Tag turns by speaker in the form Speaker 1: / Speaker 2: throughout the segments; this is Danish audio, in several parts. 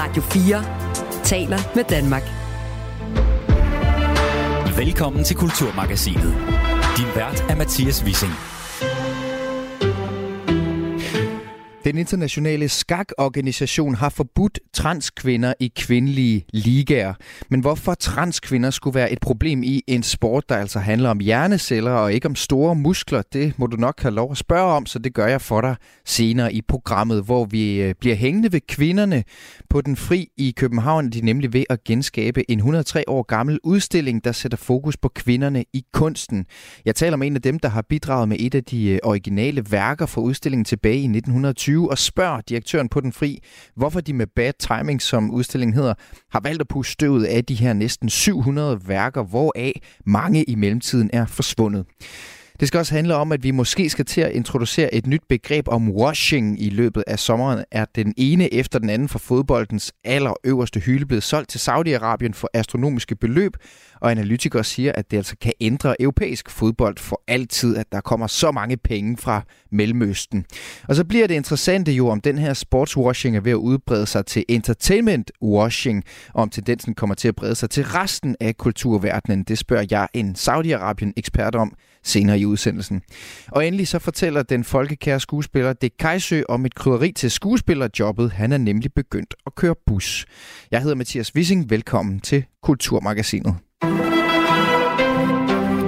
Speaker 1: Radio 4 taler med Danmark.
Speaker 2: Velkommen til Kulturmagasinet. Din vært er Mathias Wissing.
Speaker 3: Den internationale skakorganisation har forbudt transkvinder i kvindelige ligaer. Men hvorfor transkvinder skulle være et problem i en sport, der altså handler om hjerneceller og ikke om store muskler, det må du nok have lov at spørge om, så det gør jeg for dig senere i programmet, hvor vi øh, bliver hængende ved kvinderne på den fri i København. De er nemlig ved at genskabe en 103 år gammel udstilling, der sætter fokus på kvinderne i kunsten. Jeg taler med en af dem, der har bidraget med et af de øh, originale værker fra udstillingen tilbage i 1920 2020 og spørger direktøren på Den Fri, hvorfor de med bad timing, som udstillingen hedder, har valgt at puste støvet af de her næsten 700 værker, hvoraf mange i mellemtiden er forsvundet. Det skal også handle om, at vi måske skal til at introducere et nyt begreb om washing i løbet af sommeren. Er den ene efter den anden for fodboldens allerøverste hylde blevet solgt til Saudi-Arabien for astronomiske beløb, og analytikere siger, at det altså kan ændre europæisk fodbold for altid, at der kommer så mange penge fra Mellemøsten. Og så bliver det interessante jo, om den her sportswashing er ved at udbrede sig til entertainment washing, og om tendensen kommer til at brede sig til resten af kulturverdenen. Det spørger jeg en Saudi-Arabien ekspert om senere i udsendelsen. Og endelig så fortæller den folkekære skuespiller Dick Kajsø om et krydderi til skuespillerjobbet. Han er nemlig begyndt at køre bus. Jeg hedder Mathias Wissing. Velkommen til Kulturmagasinet.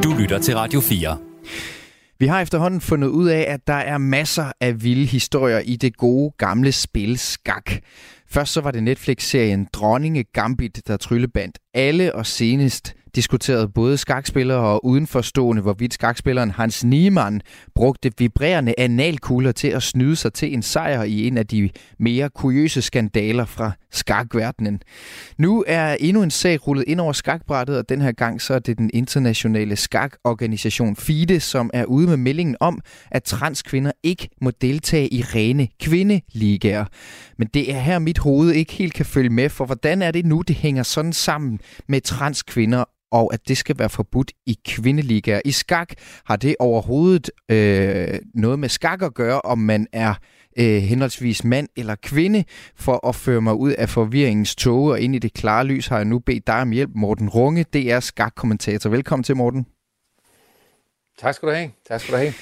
Speaker 2: Du lytter til Radio 4.
Speaker 3: Vi har efterhånden fundet ud af, at der er masser af vilde historier i det gode gamle spil skak. Først så var det Netflix-serien Dronninge Gambit, der tryllebandt alle, og senest diskuterede både skakspillere og udenforstående, hvorvidt skakspilleren Hans Niemann brugte vibrerende analkugler til at snyde sig til en sejr i en af de mere kuriøse skandaler fra skakverdenen. Nu er endnu en sag rullet ind over skakbrættet, og den her gang så er det den internationale skakorganisation FIDE, som er ude med meldingen om, at transkvinder ikke må deltage i rene kvindeligaer. Men det er her, mit hoved ikke helt kan følge med, for hvordan er det nu, det hænger sådan sammen med transkvinder og at det skal være forbudt i kvindeligaer. I skak har det overhovedet øh, noget med skak at gøre, om man er øh, henholdsvis mand eller kvinde, for at føre mig ud af forvirringens tog og ind i det klare lys, har jeg nu bedt dig om hjælp, Morten Runge, er skakkommentator. Velkommen til, Morten.
Speaker 4: Tak skal du have. Tak skal du have.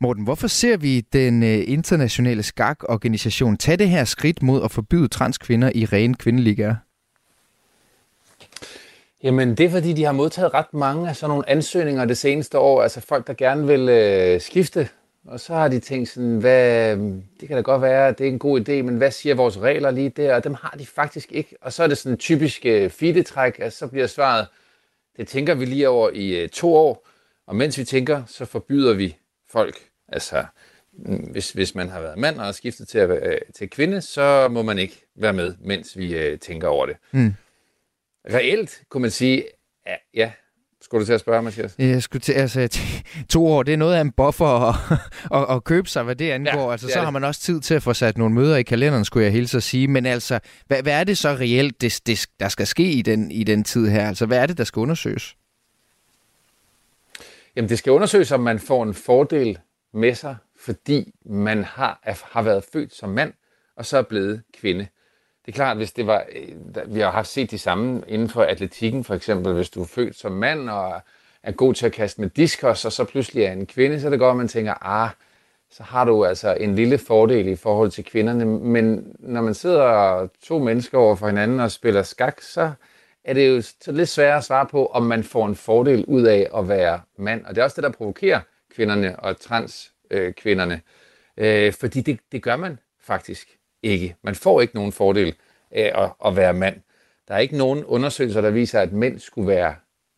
Speaker 3: Morten, hvorfor ser vi den øh, internationale skakorganisation tage det her skridt mod at forbyde transkvinder i rene kvindeligaer?
Speaker 4: Jamen, det er fordi, de har modtaget ret mange af sådan nogle ansøgninger det seneste år. Altså folk, der gerne vil øh, skifte. Og så har de tænkt sådan, hvad, det kan da godt være, det er en god idé, men hvad siger vores regler lige der? Og dem har de faktisk ikke. Og så er det sådan en typisk øh, feedetræk, altså så bliver svaret, det tænker vi lige over i øh, to år. Og mens vi tænker, så forbyder vi folk. Altså, mm, hvis, hvis man har været mand og har skiftet til, øh, til kvinde, så må man ikke være med, mens vi øh, tænker over det. Mm reelt kunne man sige, ja, ja skulle du til at spørge, Mathias?
Speaker 3: Jeg skulle til, altså, to år, det er noget af en buffer at, at, at købe sig, hvad det angår. Ja, altså, det så det. har man også tid til at få sat nogle møder i kalenderen, skulle jeg hilse at sige. Men altså, hvad, hvad er det så reelt, det, det, der skal ske i den, i den tid her? Altså, hvad er det, der skal undersøges?
Speaker 4: Jamen, det skal undersøges, om man får en fordel med sig, fordi man har, har været født som mand, og så er blevet kvinde. Det er klart, hvis det var, øh, vi har haft set de samme inden for atletikken for eksempel, hvis du er født som mand og er god til at kaste med diskos, og så pludselig er en kvinde, så er det godt, at man tænker, ah, så har du altså en lille fordel i forhold til kvinderne. Men når man sidder to mennesker over for hinanden og spiller skak, så er det jo så lidt sværere at svare på, om man får en fordel ud af at være mand. Og det er også det, der provokerer kvinderne og transkvinderne. Øh, fordi det, det gør man faktisk ikke. Man får ikke nogen fordel af at, at være mand. Der er ikke nogen undersøgelser, der viser, at mænd skulle være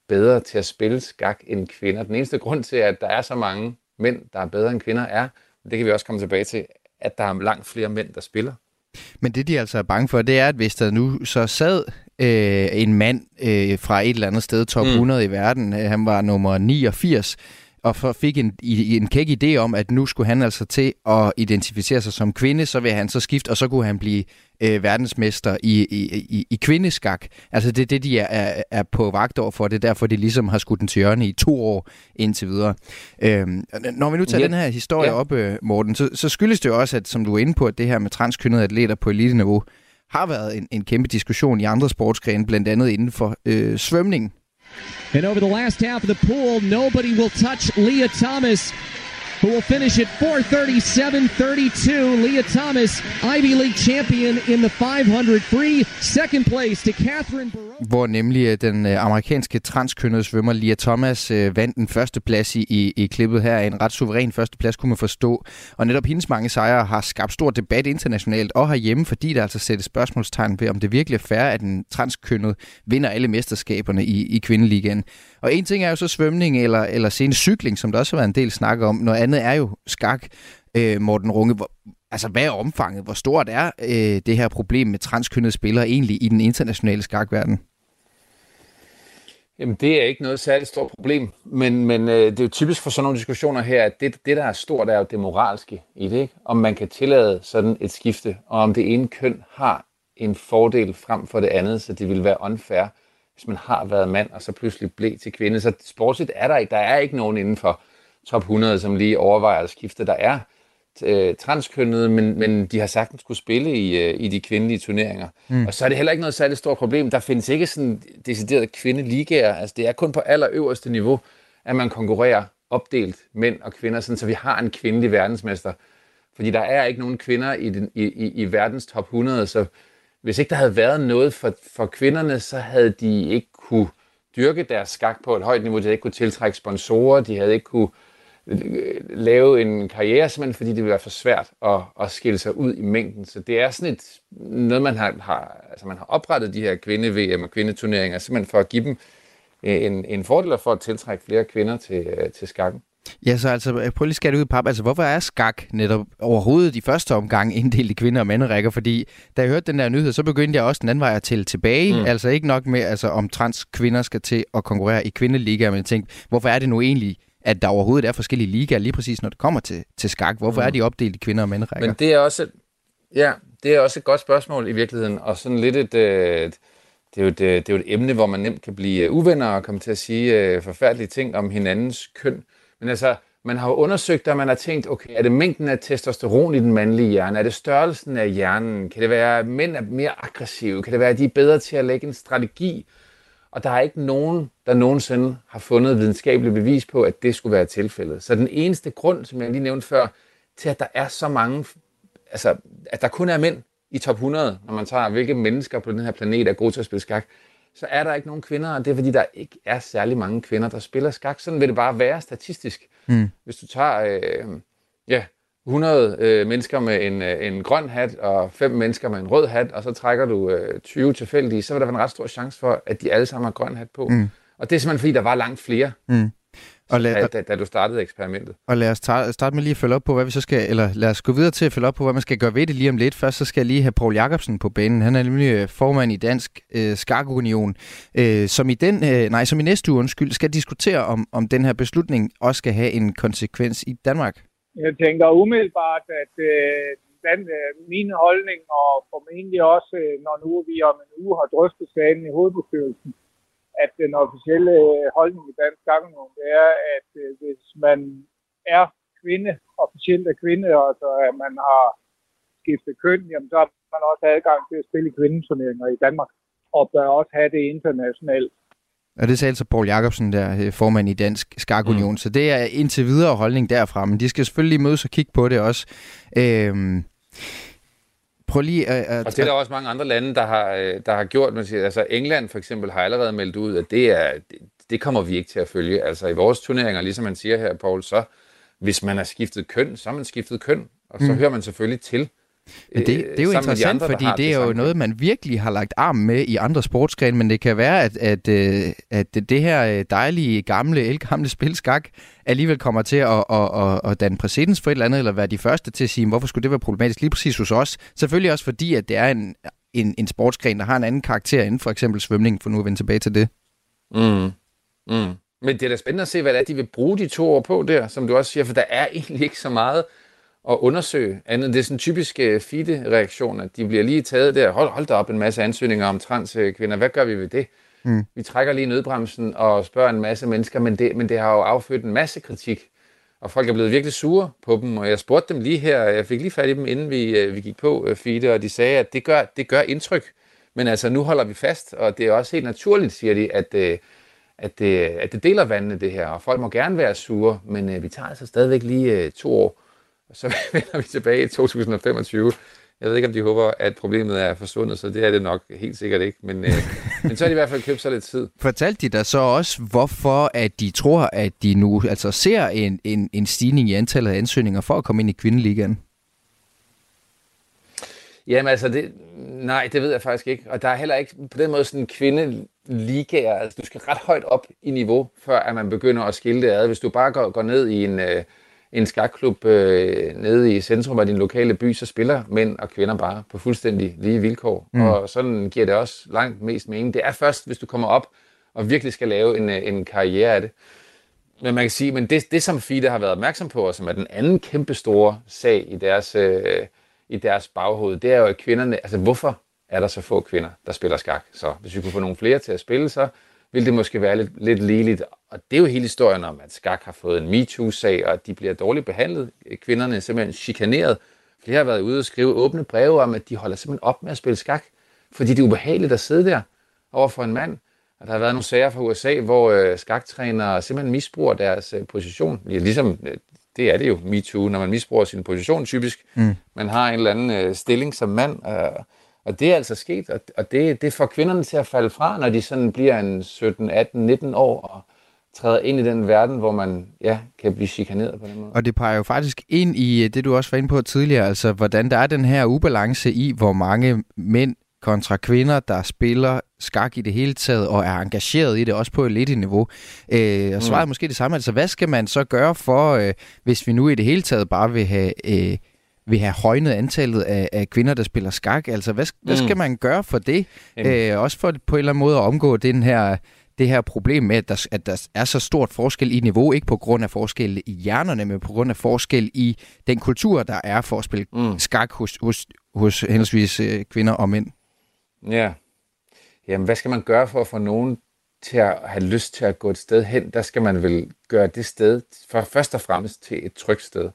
Speaker 4: bedre til at spille skak end kvinder. Den eneste grund til, at der er så mange mænd, der er bedre end kvinder, er, det kan vi også komme tilbage til, at der er langt flere mænd, der spiller.
Speaker 3: Men det, de altså er bange for, det er, at hvis der nu så sad øh, en mand øh, fra et eller andet sted, top 100 mm. i verden, øh, han var nummer 89, og fik en, en kæk idé om, at nu skulle han altså til at identificere sig som kvinde, så vil han så skifte, og så kunne han blive øh, verdensmester i, i, i, i kvindeskak. Altså det er det, de er, er, er på vagt over for. Det er derfor, de ligesom har skudt den til hjørne i to år indtil videre. Øhm, når vi nu tager ja. den her historie ja. op, øh, Morten, så, så skyldes det jo også, at som du er inde på, at det her med transkønnede atleter på elite-niveau har været en, en kæmpe diskussion i andre sportsgrene, blandt andet inden for øh, svømning.
Speaker 5: And over the last half of the pool, nobody will touch Leah Thomas who will finish at 437.32. Leah Thomas, Ivy League champion in the 500 free. Second place to Catherine Barone.
Speaker 3: Hvor nemlig øh, den øh, amerikanske transkønnede svømmer Leah Thomas øh, vandt den første plads i, i, i klippet her. En ret suveræn første plads, kunne man forstå. Og netop hendes mange sejre har skabt stor debat internationalt og herhjemme, fordi der altså sættes spørgsmålstegn ved, om det virkelig er fair, at en transkønnet vinder alle mesterskaberne i, i kvindeligaen. Og en ting er jo så svømning eller, eller sen cykling, som der også har været en del snak om. Noget andet er jo skak, øh, Morten Runge. Hvor, altså, hvad er omfanget? Hvor stort er øh, det her problem med transkønnede spillere egentlig i den internationale skakverden?
Speaker 4: Jamen, det er ikke noget særligt stort problem, men, men øh, det er jo typisk for sådan nogle diskussioner her, at det, det, der er stort, er jo det moralske i det, ikke? Om man kan tillade sådan et skifte, og om det ene køn har en fordel frem for det andet, så det vil være unfair, hvis man har været mand, og så pludselig blev til kvinde. Så sportsligt er der ikke, der er ikke nogen indenfor top 100, som lige overvejer at skifte. Der er øh, transkønnede, men, men de har sagtens skulle spille i, øh, i de kvindelige turneringer. Mm. Og så er det heller ikke noget særligt stort problem. Der findes ikke sådan decideret kvindeligaer. Altså, det er kun på allerøverste niveau, at man konkurrerer opdelt mænd og kvinder, sådan, så vi har en kvindelig verdensmester. Fordi der er ikke nogen kvinder i, den, i, i, i verdens top 100, så hvis ikke der havde været noget for, for kvinderne, så havde de ikke kunne dyrke deres skak på et højt niveau. De havde ikke kunne tiltrække sponsorer, de havde ikke kunne øh, lave en karriere, simpelthen fordi det ville være for svært at, at skille sig ud i mængden. Så det er sådan et, noget, man har, har, altså man har oprettet de her kvinde-VM og kvindeturneringer, simpelthen for at give dem øh, en, en fordel for at tiltrække flere kvinder til, øh, til skakken.
Speaker 3: Ja, så altså, prøv lige at ud i pap. Altså, hvorfor er skak netop overhovedet de første omgang inddelt i kvinder- og mandrækker? Fordi da jeg hørte den der nyhed, så begyndte jeg også den anden vej at tælle tilbage. Mm. Altså ikke nok med, altså, om trans kvinder skal til at konkurrere i kvindeligaer, men jeg tænkte, hvorfor er det nu egentlig, at der overhovedet er forskellige ligaer, lige præcis når det kommer til, til skak? Hvorfor mm. er de opdelt i kvinder- og mandrækker?
Speaker 4: Men det er også, ja, det er også et godt spørgsmål i virkeligheden, og sådan lidt et, øh, et det er, jo et, det er jo et emne, hvor man nemt kan blive uvenner og komme til at sige øh, forfærdelige ting om hinandens køn. Men altså, man har jo undersøgt, og man har tænkt, okay, er det mængden af testosteron i den mandlige hjerne? Er det størrelsen af hjernen? Kan det være, at mænd er mere aggressive? Kan det være, at de er bedre til at lægge en strategi? Og der er ikke nogen, der nogensinde har fundet videnskabeligt bevis på, at det skulle være tilfældet. Så den eneste grund, som jeg lige nævnte før, til at der er så mange, altså at der kun er mænd i top 100, når man tager, hvilke mennesker på den her planet er gode til at spille skak, så er der ikke nogen kvinder, og det er fordi, der ikke er særlig mange kvinder, der spiller skak. Sådan vil det bare være statistisk. Mm. Hvis du tager øh, ja, 100 øh, mennesker med en, øh, en grøn hat og fem mennesker med en rød hat, og så trækker du øh, 20 tilfældige, så vil der være en ret stor chance for, at de alle sammen har grøn hat på. Mm. Og det er simpelthen fordi, der var langt flere. Mm. Og lad, da, da, da du startede eksperimentet.
Speaker 3: Og lad os starte med lige at følge op på, hvad vi så skal, eller lad os gå videre til at følge op på, hvad man skal gøre ved det lige om lidt. Først så skal jeg lige have Paul Jacobsen på banen. Han er nemlig øh, formand i Dansk øh, Skakunion, øh, som i den, øh, nej, som i næste uge, undskyld, skal diskutere, om, om den her beslutning også skal have en konsekvens i Danmark.
Speaker 6: Jeg tænker umiddelbart, at øh, den, øh, min holdning, og formentlig også, øh, når nu vi om en uge har drøftet sagen i hovedbestyrelsen, at den officielle øh, holdning i Dansk Skakunion, er, at øh, hvis man er kvinde, officielt er kvinde, og så at man har skiftet køn, jamen så har man også adgang til at spille kvindeturneringer i Danmark, og bør også have det internationalt.
Speaker 3: Og det sagde altså Paul Jacobsen, der øh, formand i Dansk Skakunion. Mm. Så det er indtil videre holdning derfra, men de skal selvfølgelig mødes og kigge på det også. Øhm,
Speaker 4: Prøv lige at... at og det er der også mange andre lande, der har, øh, der har gjort. Man siger, altså England for eksempel har allerede meldt ud, at det, er, det, det kommer vi ikke til at følge. Altså i vores turneringer, ligesom man siger her, Paul, så hvis man har skiftet køn, så har man skiftet køn, og så mm. hører man selvfølgelig til
Speaker 3: men det, det er jo interessant, andre, fordi det er jo noget, man virkelig har lagt arm med i andre sportsgrene, men det kan være, at, at, øh, at det her øh, dejlige, gamle, elgamle spil skak alligevel kommer til at, at, at, at danne præcedens for et eller andet, eller være de første til at sige, hvorfor skulle det være problematisk lige præcis hos os? Selvfølgelig også fordi, at det er en, en, en sportsgren, der har en anden karakter end for eksempel svømning, for nu at vende tilbage til det.
Speaker 4: Mm. Mm. Men det er da spændende at se, hvad det er, de vil bruge de to år på der, som du også siger, for der er egentlig ikke så meget at undersøge andet. Det er sådan en typisk uh, feed-reaktion, at de bliver lige taget der. Hold, hold da op en masse ansøgninger om transkvinder. Hvad gør vi ved det? Mm. Vi trækker lige nødbremsen og spørger en masse mennesker, men det, men det har jo affødt en masse kritik. Og folk er blevet virkelig sure på dem, og jeg spurgte dem lige her, jeg fik lige fat i dem, inden vi, øh, vi gik på øh, Fide, og de sagde, at det gør, det gør indtryk. Men altså, nu holder vi fast, og det er også helt naturligt, siger de, at, øh, at, det, at det deler vandene, det her. Og folk må gerne være sure, men øh, vi tager altså stadigvæk lige øh, to år, og så vender vi tilbage i 2025 jeg ved ikke, om de håber, at problemet er forsvundet, så det er det nok helt sikkert ikke. Men, øh, men så har de i hvert fald købt sig lidt tid.
Speaker 3: Fortalte de dig så også, hvorfor at de tror, at de nu altså ser en, en, en stigning i antallet af ansøgninger for at komme ind i kvindeligaen?
Speaker 4: Jamen altså, det, nej, det ved jeg faktisk ikke. Og der er heller ikke på den måde sådan en kvindeligaer. Altså, du skal ret højt op i niveau, før at man begynder at skille det ad. Hvis du bare går, går ned i en... Øh, en skakklub øh, nede i centrum af din lokale by, så spiller mænd og kvinder bare på fuldstændig lige vilkår. Mm. Og sådan giver det også langt mest mening. Det er først, hvis du kommer op og virkelig skal lave en, øh, en karriere af det. Men man kan sige, men det, det som FIDE har været opmærksom på, og som er den anden kæmpe store sag i deres, øh, i deres baghoved, det er jo, at kvinderne, altså hvorfor er der så få kvinder, der spiller skak? Så hvis vi kunne få nogle flere til at spille, så vil det måske være lidt, lidt ligeligt. Og det er jo hele historien om, at skak har fået en MeToo-sag, og at de bliver dårligt behandlet. Kvinderne er simpelthen chikaneret. Flere har været ude og skrive åbne breve om, at de holder simpelthen op med at spille skak, fordi det er ubehageligt at sidde der over for en mand. Og der har været nogle sager fra USA, hvor øh, skaktrænere simpelthen misbruger deres øh, position. Ja, ligesom, øh, det er det jo, MeToo, når man misbruger sin position typisk. Mm. Man har en eller anden øh, stilling som mand, øh, og det er altså sket, og det, det får kvinderne til at falde fra, når de sådan bliver en 17, 18, 19 år og træder ind i den verden, hvor man ja, kan blive chikaneret på den måde.
Speaker 3: Og det peger jo faktisk ind i det, du også var inde på tidligere, altså hvordan der er den her ubalance i, hvor mange mænd kontra kvinder, der spiller skak i det hele taget og er engageret i det, også på et lidt niveau. Øh, og svaret mm. måske det samme. Altså, hvad skal man så gøre for, øh, hvis vi nu i det hele taget bare vil have øh, vil have højnet antallet af, af kvinder, der spiller skak. Altså, hvad, mm. hvad skal man gøre for det? Øh, også for på en eller anden måde at omgå den her, det her problem med, at der, at der er så stort forskel i niveau, ikke på grund af forskel i hjernerne, men på grund af forskel i den kultur, der er for at spille mm. skak hos, hos, hos henholdsvis øh, kvinder og mænd.
Speaker 4: Ja. Jamen, hvad skal man gøre for at få nogen til at have lyst til at gå et sted hen? Der skal man vel gøre det sted for først og fremmest til et trygt sted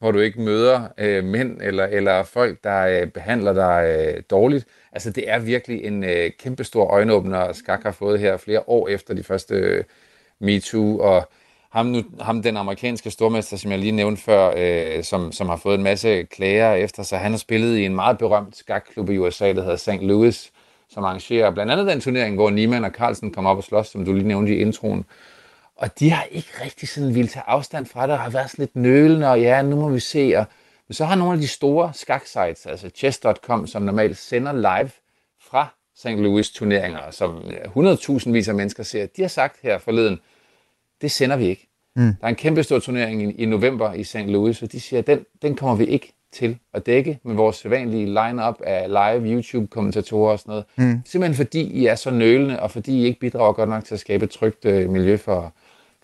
Speaker 4: hvor du ikke møder øh, mænd eller, eller folk, der øh, behandler dig øh, dårligt. Altså det er virkelig en øh, kæmpestor øjenåbner, Skak har fået her flere år efter de første øh, MeToo, og ham, nu, ham den amerikanske stormester, som jeg lige nævnte før, øh, som, som har fået en masse klager efter sig, han har spillet i en meget berømt skakklub i USA, der hedder St. Louis, som arrangerer blandt andet den turnering, hvor Niemann og Carlsen kom op og slås, som du lige nævnte i introen. Og de har ikke rigtig sådan ville tage afstand fra det, og har været sådan lidt nølende, og ja, nu må vi se. Og, men så har nogle af de store skaksites, altså chess.com, som normalt sender live fra St. Louis turneringer, som 100.000 vis af mennesker ser, de har sagt her forleden, det sender vi ikke. Mm. Der er en kæmpe stor turnering i, i november i St. Louis, og de siger, den, den kommer vi ikke til at dække med vores sædvanlige line-up af live YouTube-kommentatorer og sådan noget. Mm. Simpelthen fordi I er så nølende, og fordi I ikke bidrager godt nok til at skabe et trygt øh, miljø for,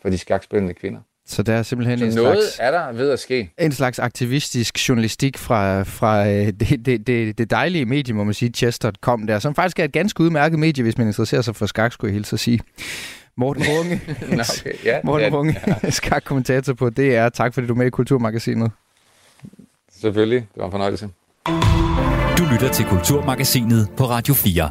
Speaker 4: for de skakspillende kvinder.
Speaker 3: Så der er simpelthen
Speaker 4: så
Speaker 3: en
Speaker 4: noget
Speaker 3: slags,
Speaker 4: er der ved at ske.
Speaker 3: En slags aktivistisk journalistik fra, fra øh, det, det, det, det dejlige medie, må man sige, chess.com der, som faktisk er et ganske udmærket medie, hvis man interesserer sig for skak, skulle jeg hilse at sige. Morten Runge, okay, ja, Morten ja, Runge ja. skakkommentator på DR. Tak fordi du er med i Kulturmagasinet.
Speaker 4: Selvfølgelig, det var en fornøjelse.
Speaker 2: Du lytter til Kulturmagasinet på Radio 4.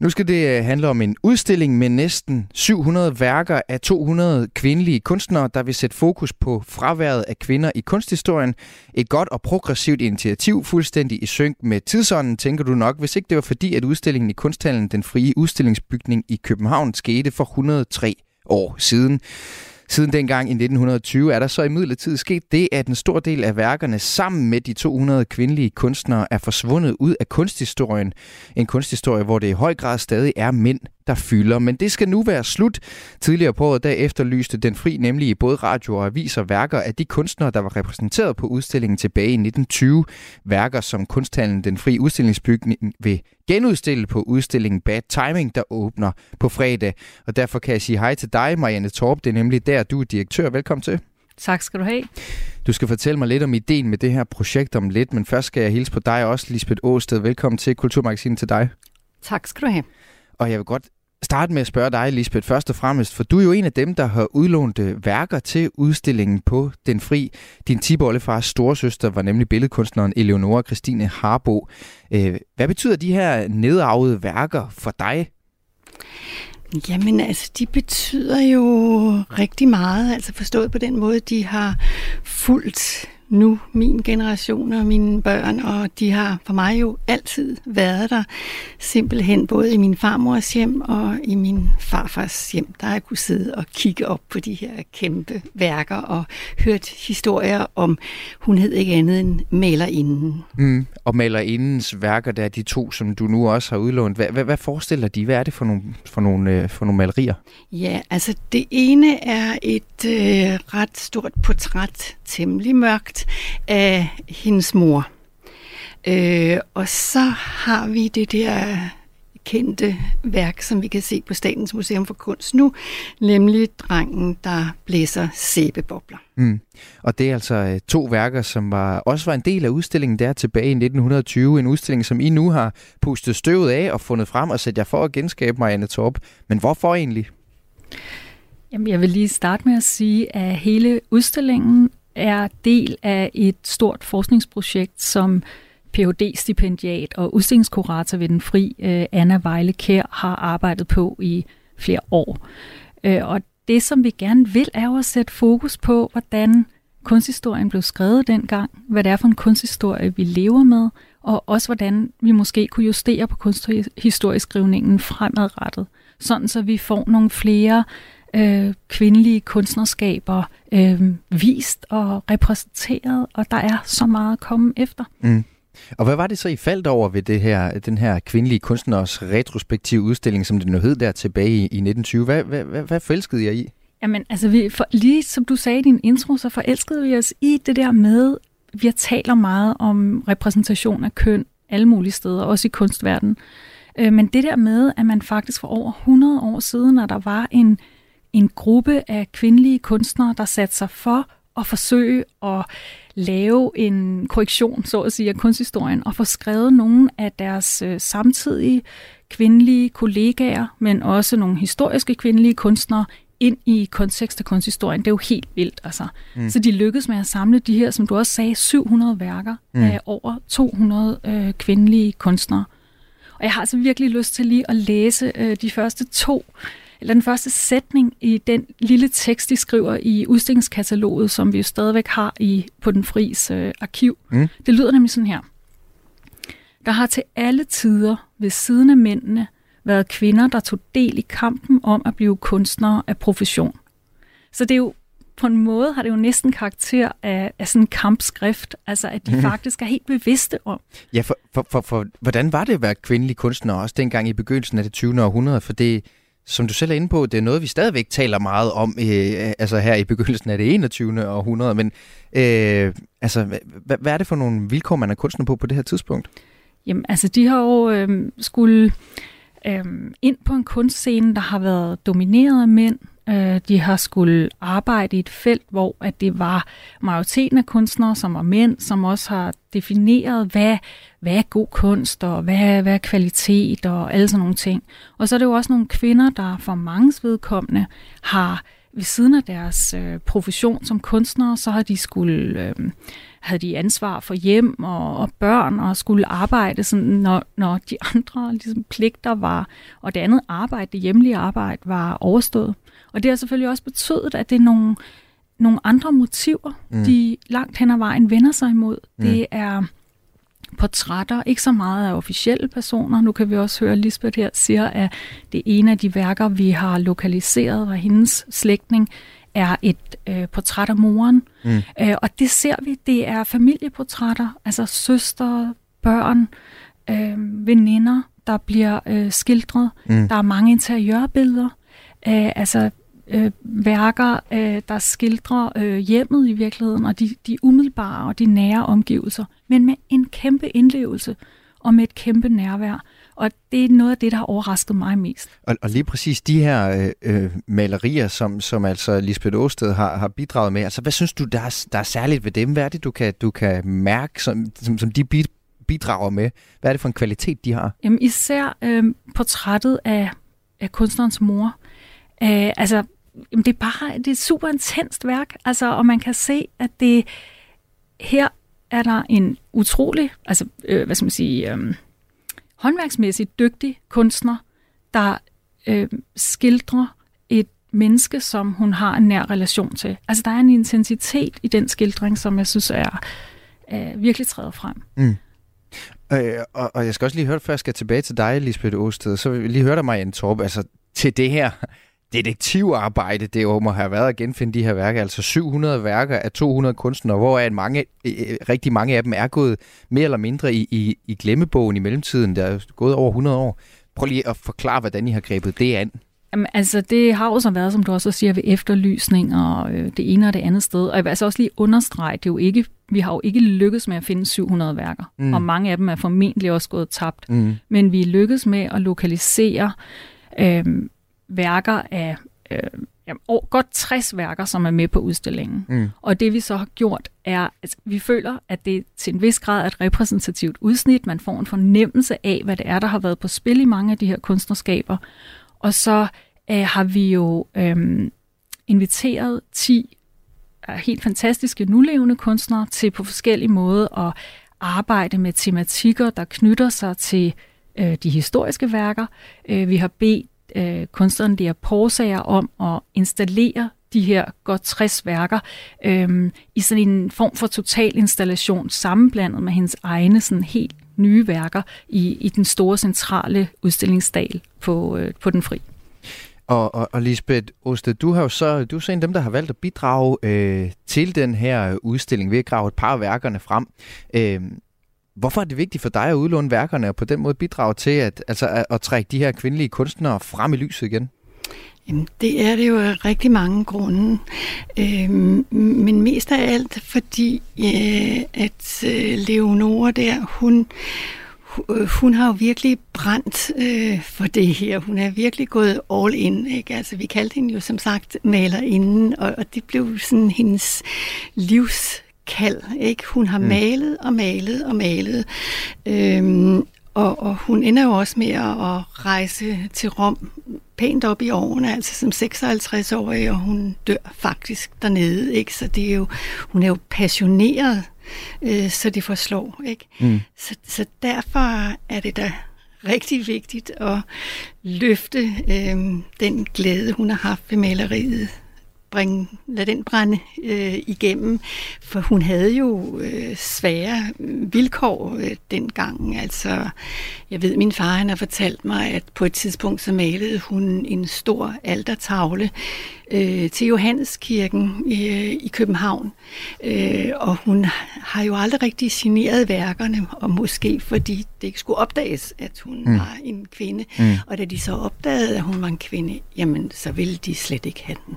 Speaker 3: Nu skal det øh, handle om en udstilling med næsten 700 værker af 200 kvindelige kunstnere, der vil sætte fokus på fraværet af kvinder i kunsthistorien. Et godt og progressivt initiativ, fuldstændig i synk med tidsånden, tænker du nok, hvis ikke det var fordi, at udstillingen i Kunsthallen, den frie udstillingsbygning i København, skete for 103 år siden. Siden dengang i 1920 er der så i midlertid sket det, at en stor del af værkerne sammen med de 200 kvindelige kunstnere er forsvundet ud af kunsthistorien. En kunsthistorie, hvor det i høj grad stadig er mænd, der fylder. Men det skal nu være slut. Tidligere på året der efterlyste Den Fri nemlig i både radio og aviser værker af de kunstnere, der var repræsenteret på udstillingen tilbage i 1920. Værker som kunsthallen Den Fri Udstillingsbygning vil genudstille på udstillingen Bad Timing, der åbner på fredag. Og derfor kan jeg sige hej til dig, Marianne Torp. Det er nemlig der, du er direktør. Velkommen til.
Speaker 7: Tak skal du have.
Speaker 3: Du skal fortælle mig lidt om ideen med det her projekt om lidt, men først skal jeg hilse på dig også, Lisbeth Åsted. Velkommen til Kulturmagasinet til dig.
Speaker 7: Tak skal du have.
Speaker 3: Og jeg vil godt starte med at spørge dig, Lisbeth, først og fremmest, for du er jo en af dem, der har udlånt øh, værker til udstillingen på Den Fri. Din tibollefars storesøster var nemlig billedkunstneren Eleonora Christine Harbo. Øh, hvad betyder de her nedarvede værker for dig?
Speaker 7: Jamen altså, de betyder jo rigtig meget, altså forstået på den måde, de har fulgt nu min generation og mine børn, og de har for mig jo altid været der, simpelthen både i min farmors hjem og i min farfars hjem, der jeg kunne sidde og kigge op på de her kæmpe værker og hørt historier om, hun hed ikke andet end malerinden.
Speaker 3: Mm, og malerindens værker, der er de to, som du nu også har udlånt. Hvad, hvad, hvad forestiller de? Hvad er det for nogle, for nogle, øh, for nogle malerier?
Speaker 7: Ja, altså det ene er et øh, ret stort portræt, temmelig mørkt, sagt af hendes mor. Øh, og så har vi det der kendte værk, som vi kan se på Statens Museum for Kunst nu, nemlig Drengen, der blæser sæbebobler.
Speaker 3: Mm. Og det er altså øh, to værker, som var, også var en del af udstillingen der tilbage i 1920. En udstilling, som I nu har pustet støvet af og fundet frem og sat jer for at genskabe Marianne Torp. Men hvorfor egentlig?
Speaker 8: Jamen, jeg vil lige starte med at sige, at hele udstillingen er del af et stort forskningsprojekt, som Ph.D.-stipendiat og udstillingskurator ved den fri, øh, Anna Vejle Kær, har arbejdet på i flere år. Øh, og det, som vi gerne vil, er jo at sætte fokus på, hvordan kunsthistorien blev skrevet dengang, hvad det er for en kunsthistorie, vi lever med, og også hvordan vi måske kunne justere på kunsthistorieskrivningen fremadrettet, sådan så vi får nogle flere øh, kvindelige kunstnerskaber øh, vist og repræsenteret, og der er så meget at komme efter.
Speaker 3: Mm. Og hvad var det så, I faldt over ved det her, den her kvindelige kunstners retrospektive udstilling, som det nu hed der tilbage i, i 1920? Hvad, hvad, hvad, hvad forelskede jeg i?
Speaker 8: Jamen, altså, vi, for, lige som du sagde i din intro, så forelskede vi os i det der med, vi taler meget om repræsentation af køn alle mulige steder, også i kunstverdenen. Øh, men det der med, at man faktisk for over 100 år siden, når der var en en gruppe af kvindelige kunstnere, der satte sig for at forsøge at lave en korrektion, så at sige, af kunsthistorien, og få skrevet nogle af deres øh, samtidige kvindelige kollegaer, men også nogle historiske kvindelige kunstnere ind i kontekst af kunsthistorien. Det er jo helt vildt, altså. Mm. Så de lykkedes med at samle de her, som du også sagde, 700 værker mm. af over 200 øh, kvindelige kunstnere. Og jeg har altså virkelig lyst til lige at læse øh, de første to eller den første sætning i den lille tekst, de skriver i udstillingskataloget, som vi jo stadigvæk har i på den fris øh, arkiv. Mm. Det lyder nemlig sådan her. Der har til alle tider ved siden af mændene været kvinder, der tog del i kampen om at blive kunstnere af profession. Så det er jo på en måde har det jo næsten karakter af, af sådan en kampskrift, altså at de mm. faktisk er helt bevidste om.
Speaker 3: Ja, for, for, for, for hvordan var det at være kvindelig kunstner også dengang i begyndelsen af det 20. århundrede? For det, som du selv er inde på, det er noget, vi stadigvæk taler meget om, øh, altså her i begyndelsen af det 21. århundrede, men øh, altså, hvad, hvad er det for nogle vilkår, man er kunstner på på det her tidspunkt?
Speaker 8: Jamen, altså, de har jo øh, skulle øh, ind på en kunstscene, der har været domineret af mænd, Øh, de har skulle arbejde i et felt, hvor at det var majoriteten af kunstnere, som var mænd, som også har defineret, hvad, hvad er god kunst, og hvad, hvad er kvalitet, og alle sådan nogle ting. Og så er det jo også nogle kvinder, der for mange vedkommende har ved siden af deres øh, profession som kunstnere, så har de skulle øh, havde de ansvar for hjem og, og børn og skulle arbejde, sådan, når, når de andre ligesom, pligter var, og det andet arbejde, det hjemlige arbejde, var overstået. Og det har selvfølgelig også betydet, at det er nogle, nogle andre motiver, mm. de langt hen ad vejen vender sig imod. Mm. Det er portrætter, ikke så meget af officielle personer. Nu kan vi også høre, at Lisbeth her siger, at det ene af de værker, vi har lokaliseret, var hendes slægtning, er et øh, portræt af moren. Mm. Øh, og det ser vi, det er familieportrætter, altså søstre, børn, øh, veninder, der bliver øh, skildret. Mm. Der er mange interiørbilleder, øh, altså øh, værker, øh, der skildrer øh, hjemmet i virkeligheden, og de, de umiddelbare og de nære omgivelser, men med en kæmpe indlevelse og med et kæmpe nærvær. Og det er noget af det, der har overrasket mig mest.
Speaker 3: Og, og lige præcis de her øh, øh, malerier, som, som altså Lisbeth Åsted har, har bidraget med, altså hvad synes du, der er, der er særligt ved dem? Hvad er det, du kan, du kan mærke, som, som, som de bidrager med? Hvad er det for en kvalitet, de har?
Speaker 8: Jamen især øh, portrættet af af kunstnerens mor. Øh, altså, jamen, det er bare det er et super intenst værk, altså, og man kan se, at det her er der en utrolig, altså, øh, hvad skal man sige, øh, håndværksmæssigt dygtig kunstner, der øh, skildrer et menneske, som hun har en nær relation til. Altså, der er en intensitet i den skildring, som jeg synes er øh, virkelig træder frem.
Speaker 3: Mm. Øh, og, og jeg skal også lige høre, før jeg skal tilbage til dig, Lisbeth Åsted, så vil jeg lige høre dig, Marianne Torp, altså til det her detektivarbejde, det jo må have været at genfinde de her værker, altså 700 værker af 200 kunstnere, hvor er mange, øh, rigtig mange af dem er gået mere eller mindre i, i, i glemmebogen i mellemtiden, der er gået over 100 år. Prøv lige at forklare, hvordan I har grebet det an.
Speaker 8: Jamen, altså, det har jo så været, som du også siger, ved efterlysning og øh, det ene og det andet sted. Og jeg vil altså også lige understrege, det er jo ikke, vi har jo ikke lykkedes med at finde 700 værker, mm. og mange af dem er formentlig også gået tabt. Mm. Men vi er lykkedes med at lokalisere øh, værker af øh, ja, godt 60 værker, som er med på udstillingen. Mm. Og det vi så har gjort er, at altså, vi føler, at det til en vis grad er et repræsentativt udsnit. Man får en fornemmelse af, hvad det er, der har været på spil i mange af de her kunstnerskaber. Og så øh, har vi jo øh, inviteret 10 øh, helt fantastiske nulevende kunstnere til på forskellige måder at arbejde med tematikker, der knytter sig til øh, de historiske værker. Øh, vi har bedt øh, kunstneren Lea Porsager om at installere de her godt 60 værker øh, i sådan en form for total installation sammenblandet med hendes egne sådan helt nye værker i, i den store centrale udstillingsdal på, øh, på Den Fri.
Speaker 3: Og, og, og Lisbeth Oste, du har jo så, du er så en af dem, der har valgt at bidrage øh, til den her udstilling ved at grave et par af værkerne frem. Øh, hvorfor er det vigtigt for dig at udlåne værkerne og på den måde bidrage til at, altså, at, at trække de her kvindelige kunstnere frem i lyset igen?
Speaker 7: Jamen, det er det jo af rigtig mange grunde. Øhm, men mest af alt, fordi øh, at øh, Leonora der, hun, øh, hun har jo virkelig brændt øh, for det her. Hun er virkelig gået all in. Ikke? Altså, vi kaldte hende jo som sagt malerinden, og, og det blev sådan hendes livs kald. Ikke? Hun har mm. malet og malet og malet. Øhm, og, og hun ender jo også med at rejse til Rom pænt op i årene, altså som 56-årig, og hun dør faktisk dernede. Ikke? Så det er jo, hun er jo passioneret, øh, så det forslår. Ikke? Mm. Så, så derfor er det da rigtig vigtigt at løfte øh, den glæde, hun har haft ved maleriet bringe, lad den brænde øh, igennem, for hun havde jo øh, svære vilkår øh, dengang. Altså, jeg ved, min far han har fortalt mig, at på et tidspunkt så malede hun en stor altertavle øh, til Johanneskirken i, øh, i København, øh, og hun har jo aldrig rigtig signeret værkerne, og måske fordi det ikke skulle opdages, at hun mm. var en kvinde. Mm. Og da de så opdagede, at hun var en kvinde, jamen så ville de slet ikke have den.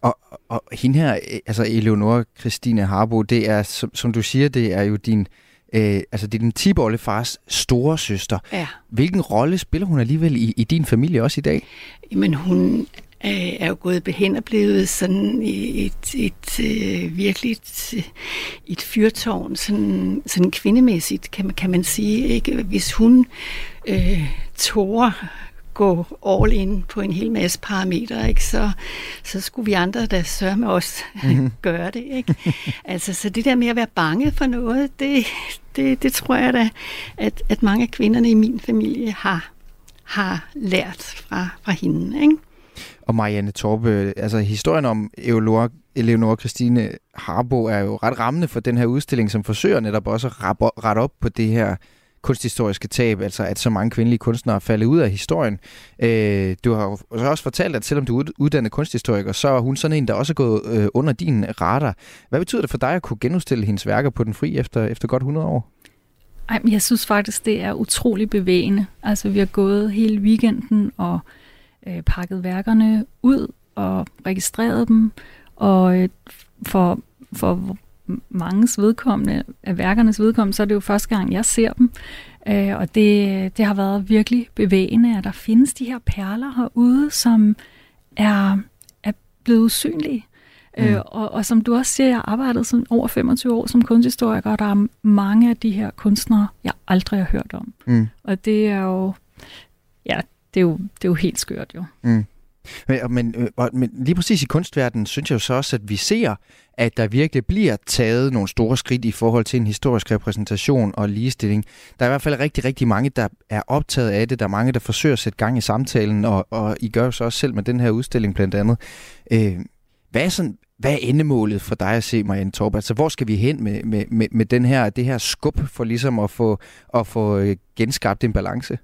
Speaker 3: Og, og hende her, altså Eleonora Christine Harbo, det er, som, som du siger, det er jo din, øh, altså det er din tibollefars store søster.
Speaker 7: Ja.
Speaker 3: Hvilken rolle spiller hun alligevel i, i din familie også i dag?
Speaker 7: Jamen hun er jo gået behen og blevet sådan et, et, et øh, virkelig et, et fyrtårn, sådan, sådan kvindemæssigt, kan man, kan man sige. Ikke? Hvis hun øh, tårer gå all in på en hel masse parametre, ikke? Så, så skulle vi andre, der sørger med os, mm-hmm. gøre det. Ikke? altså, så det der med at være bange for noget, det, det, det tror jeg da, at, at mange af kvinderne i min familie har, har lært fra, fra hende. Ikke?
Speaker 3: Og Marianne Torbe, altså historien om Eleonora, Eleonora Christine Harbo er jo ret rammende for den her udstilling, som forsøger netop også at rette op på det her kunsthistoriske tab, altså at så mange kvindelige kunstnere er faldet ud af historien. Øh, du har jo også fortalt, at selvom du er uddannet kunsthistoriker, så er hun sådan en, der også er gået øh, under din radar. Hvad betyder det for dig at kunne genudstille hendes værker på den fri efter, efter godt 100 år?
Speaker 8: Ej, jeg synes faktisk, det er utrolig bevægende. Altså, vi har gået hele weekenden og øh, pakket værkerne ud og registreret dem, og øh, for, for manges vedkommende, af værkernes vedkommende, så er det jo første gang, jeg ser dem. Øh, og det, det har været virkelig bevægende, at der findes de her perler herude, som er, er blevet usynlige. Mm. Øh, og, og som du også siger, jeg har arbejdet sådan over 25 år som kunsthistoriker, og der er mange af de her kunstnere, jeg aldrig har hørt om. Mm. Og det er jo, ja, det, er jo, det er jo helt skørt jo.
Speaker 3: Mm. Men, men, øh, men lige præcis i kunstverdenen synes jeg jo så også, at vi ser, at der virkelig bliver taget nogle store skridt i forhold til en historisk repræsentation og ligestilling. Der er i hvert fald rigtig, rigtig mange, der er optaget af det. Der er mange, der forsøger at sætte gang i samtalen, og, og I gør jo så også selv med den her udstilling blandt andet. Øh, hvad er sådan, hvad er endemålet for dig at se, Marianne Torp? Altså, hvor skal vi hen med, med, med, med den her, det her skub for ligesom at få, at få øh, genskabt en balance?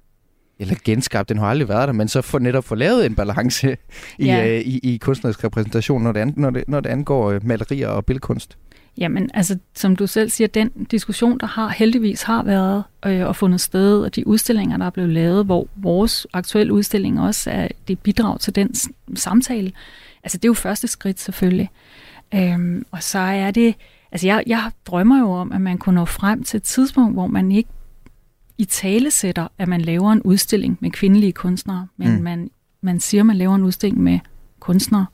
Speaker 3: Eller genskabt, den har aldrig været der, men så få netop få lavet en balance i, ja. øh, i, i kunstnerisk repræsentation, når det, an, når det, når det angår øh, malerier og billedkunst.
Speaker 8: Jamen, altså, som du selv siger, den diskussion, der har heldigvis har været øh, og fundet sted, og de udstillinger, der er blevet lavet, hvor vores aktuelle udstilling også er det bidrag til den samtale, altså det er jo første skridt selvfølgelig. Øhm, og så er det, altså jeg, jeg drømmer jo om, at man kunne nå frem til et tidspunkt, hvor man ikke i tale sætter, at man laver en udstilling med kvindelige kunstnere, men mm. man, man siger, at man laver en udstilling med kunstnere.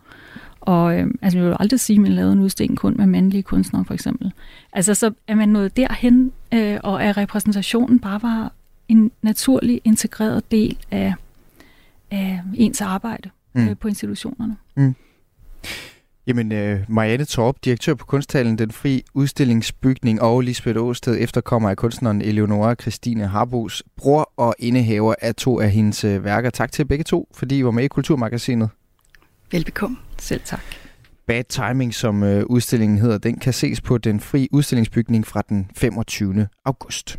Speaker 8: Og øh, altså, jeg vil jo aldrig sige, at man lavede en udstilling kun med mandlige kunstnere, for eksempel. Altså, så er man nået derhen, øh, og at repræsentationen bare var en naturlig integreret del af, af ens arbejde mm. øh, på institutionerne. Mm.
Speaker 3: Jamen, øh, Marianne Torp, direktør på Kunsthallen Den Fri Udstillingsbygning, og Lisbeth Åsted, efterkommer af kunstneren Eleonora Christine Harbos, bror og indehaver af to af hendes øh, værker. Tak til begge to, fordi I var med i Kulturmagasinet.
Speaker 7: Velbekomme.
Speaker 8: Selv tak.
Speaker 3: Bad Timing, som øh, udstillingen hedder, den kan ses på Den Fri Udstillingsbygning fra den 25. august.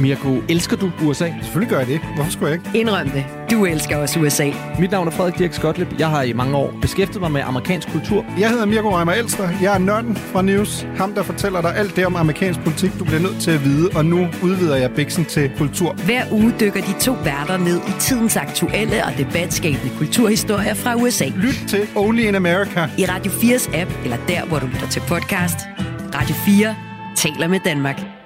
Speaker 9: Mirko, elsker du USA?
Speaker 10: Selvfølgelig gør jeg det. Hvorfor skulle jeg ikke?
Speaker 1: Indrøm det. Du elsker også USA.
Speaker 9: Mit navn er Frederik Dirk Skotlip. Jeg har i mange år beskæftiget mig med amerikansk kultur.
Speaker 10: Jeg hedder Mirko Reimer Elster. Jeg er nørden fra News. Ham, der fortæller dig alt det om amerikansk politik, du bliver nødt til at vide. Og nu udvider jeg biksen til kultur.
Speaker 1: Hver uge dykker de to værter ned i tidens aktuelle og debatskabende kulturhistorier fra USA.
Speaker 10: Lyt til Only in America.
Speaker 1: I Radio 4's app, eller der, hvor du lytter til podcast. Radio 4 taler med Danmark.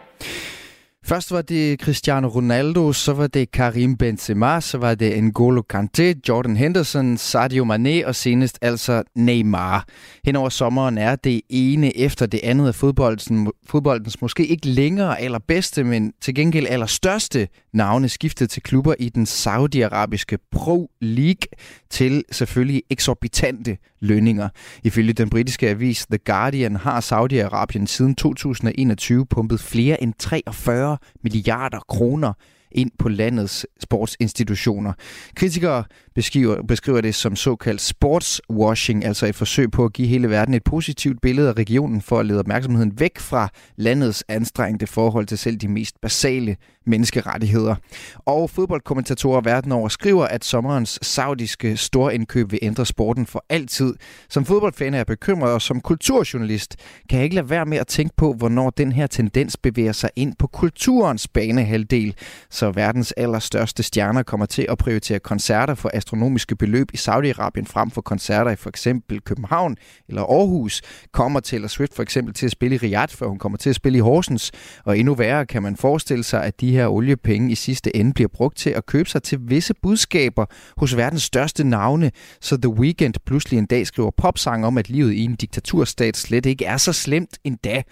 Speaker 3: Først var det Cristiano Ronaldo, så var det Karim Benzema, så var det N'Golo Kanté, Jordan Henderson, Sadio Mane og senest altså Neymar. Hen over sommeren er det ene efter det andet af fodboldens, fodboldens måske ikke længere allerbedste, men til gengæld allerstørste navne skiftet til klubber i den saudiarabiske Pro League til selvfølgelig eksorbitante lønninger. Ifølge den britiske avis The Guardian har Saudi-Arabien siden 2021 pumpet flere end 43 milliarder kroner ind på landets sportsinstitutioner. Kritikere beskriver, beskriver det som såkaldt sportswashing, altså et forsøg på at give hele verden et positivt billede af regionen for at lede opmærksomheden væk fra landets anstrengte forhold til selv de mest basale menneskerettigheder. Og fodboldkommentatorer verden over skriver, at sommerens saudiske storindkøb vil ændre sporten for altid. Som fodboldfan er jeg bekymret, og som kulturjournalist kan jeg ikke lade være med at tænke på, hvornår den her tendens bevæger sig ind på kulturens banehalvdel, så verdens allerstørste stjerner kommer til at prioritere koncerter for astronomiske beløb i Saudi-Arabien frem for koncerter i for eksempel København eller Aarhus. Kommer Taylor Swift for eksempel til at spille i Riyadh, før hun kommer til at spille i Horsens. Og endnu værre kan man forestille sig, at de her oliepenge i sidste ende bliver brugt til at købe sig til visse budskaber hos verdens største navne, så The Weeknd pludselig en dag skriver popsang om, at livet i en diktaturstat slet ikke er så slemt endda.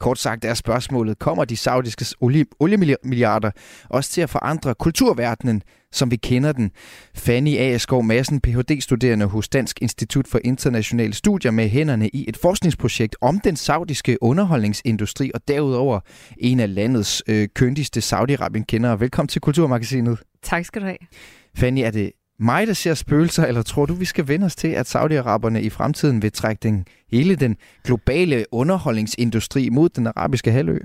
Speaker 3: Kort sagt er spørgsmålet, kommer de saudiske olie, oliemilliarder også til at forandre kulturverdenen, som vi kender den? Fanny A. Skov Madsen, Ph.D.-studerende hos Dansk Institut for Internationale Studier med hænderne i et forskningsprojekt om den saudiske underholdningsindustri, og derudover en af landets øh, køndigste Saudi-Arabien-kendere. Velkommen til Kulturmagasinet.
Speaker 11: Tak skal du have.
Speaker 3: Fanny, er det mig, der ser spøgelser, eller tror du, vi skal vende os til, at Saudi-Araberne i fremtiden vil trække den, hele den globale underholdningsindustri mod den arabiske halvø?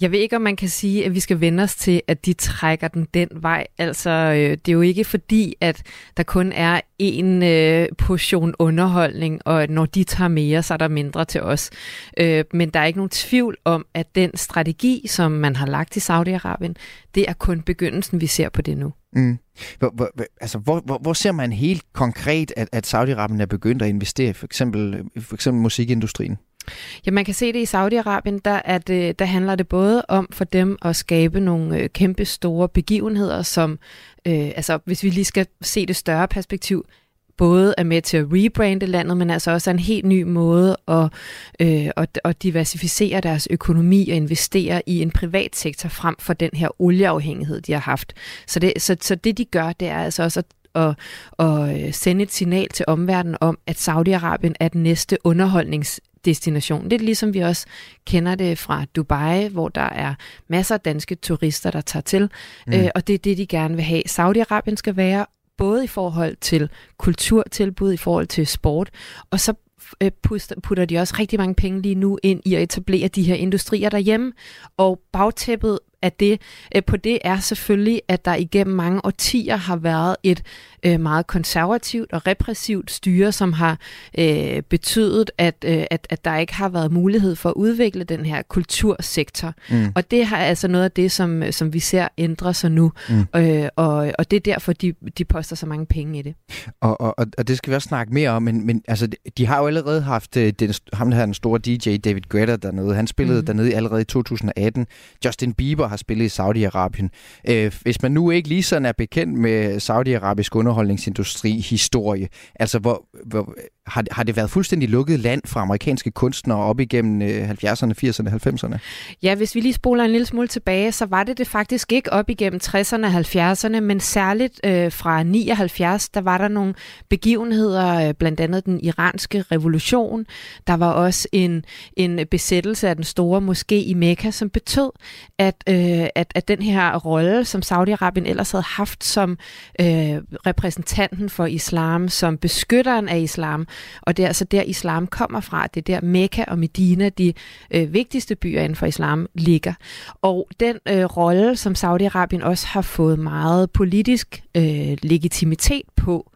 Speaker 11: Jeg ved ikke, om man kan sige, at vi skal vende os til, at de trækker den den vej. Altså, øh, det er jo ikke fordi, at der kun er en øh, portion underholdning, og når de tager mere, så er der mindre til os. Øh, men der er ikke nogen tvivl om, at den strategi, som man har lagt i Saudi-Arabien, det er kun begyndelsen, vi ser på det nu. Mm.
Speaker 3: Hvor, hvor, altså, hvor, hvor, hvor ser man helt konkret, at, at Saudi-Arabien er begyndt at investere i for eksempel, for eksempel musikindustrien?
Speaker 11: Ja, man kan se det i Saudi-Arabien, der, er det, der handler det både om for dem at skabe nogle øh, kæmpe store begivenheder, som, øh, altså hvis vi lige skal se det større perspektiv, både er med til at rebrande landet, men altså også er en helt ny måde at, øh, at, at diversificere deres økonomi og investere i en privat sektor frem for den her olieafhængighed, de har haft. Så det, så, så det de gør, det er altså også at at, at sende et signal til omverdenen om, at Saudi-Arabien er den næste underholdnings destination. Det er ligesom vi også kender det fra Dubai, hvor der er masser af danske turister, der tager til. Mm. Øh, og det er det, de gerne vil have. Saudi-Arabien skal være både i forhold til kulturtilbud, i forhold til sport, og så øh, putter de også rigtig mange penge lige nu ind i at etablere de her industrier derhjemme. Og bagtæppet at det, øh, på det er selvfølgelig, at der igennem mange årtier har været et øh, meget konservativt og repressivt styre, som har øh, betydet, at, øh, at, at der ikke har været mulighed for at udvikle den her kultursektor. Mm. Og det har altså noget af det, som, som vi ser ændre sig nu. Mm. Øh, og, og det er derfor, de, de poster så mange penge i det.
Speaker 3: Og, og, og det skal vi også snakke mere om, men, men altså, de har jo allerede haft øh, den, ham her, den store DJ, David Guetta dernede. Han spillede mm. dernede allerede i 2018. Justin Bieber har spillet i Saudi-Arabien. Øh, hvis man nu ikke lige sådan er bekendt med Saudi-Arabisk underholdningsindustri historie, altså hvor, hvor har, har det været fuldstændig lukket land for amerikanske kunstnere op igennem 70'erne, 80'erne, 90'erne?
Speaker 11: Ja, hvis vi lige spoler en lille smule tilbage, så var det det faktisk ikke op igennem 60'erne og 70'erne, men særligt øh, fra 79, der var der nogle begivenheder, øh, blandt andet den iranske revolution. Der var også en, en besættelse af den store moské i Mekka, som betød, at, øh, at, at den her rolle, som Saudi-Arabien ellers havde haft som øh, repræsentanten for islam, som beskytteren af islam, og det er altså der, islam kommer fra. Det er der Mekka og Medina, de øh, vigtigste byer inden for islam, ligger. Og den øh, rolle, som Saudi-Arabien også har fået meget politisk øh, legitimitet på,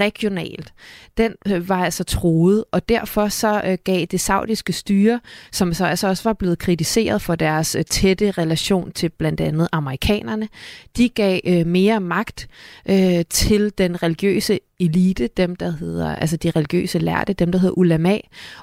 Speaker 11: regionalt, den øh, var altså troet, og derfor så øh, gav det saudiske styre, som så altså også var blevet kritiseret for deres øh, tætte relation til blandt andet amerikanerne, de gav øh, mere magt øh, til den religiøse elite, dem der hedder, altså de religiøse lærte, dem der hedder ulama,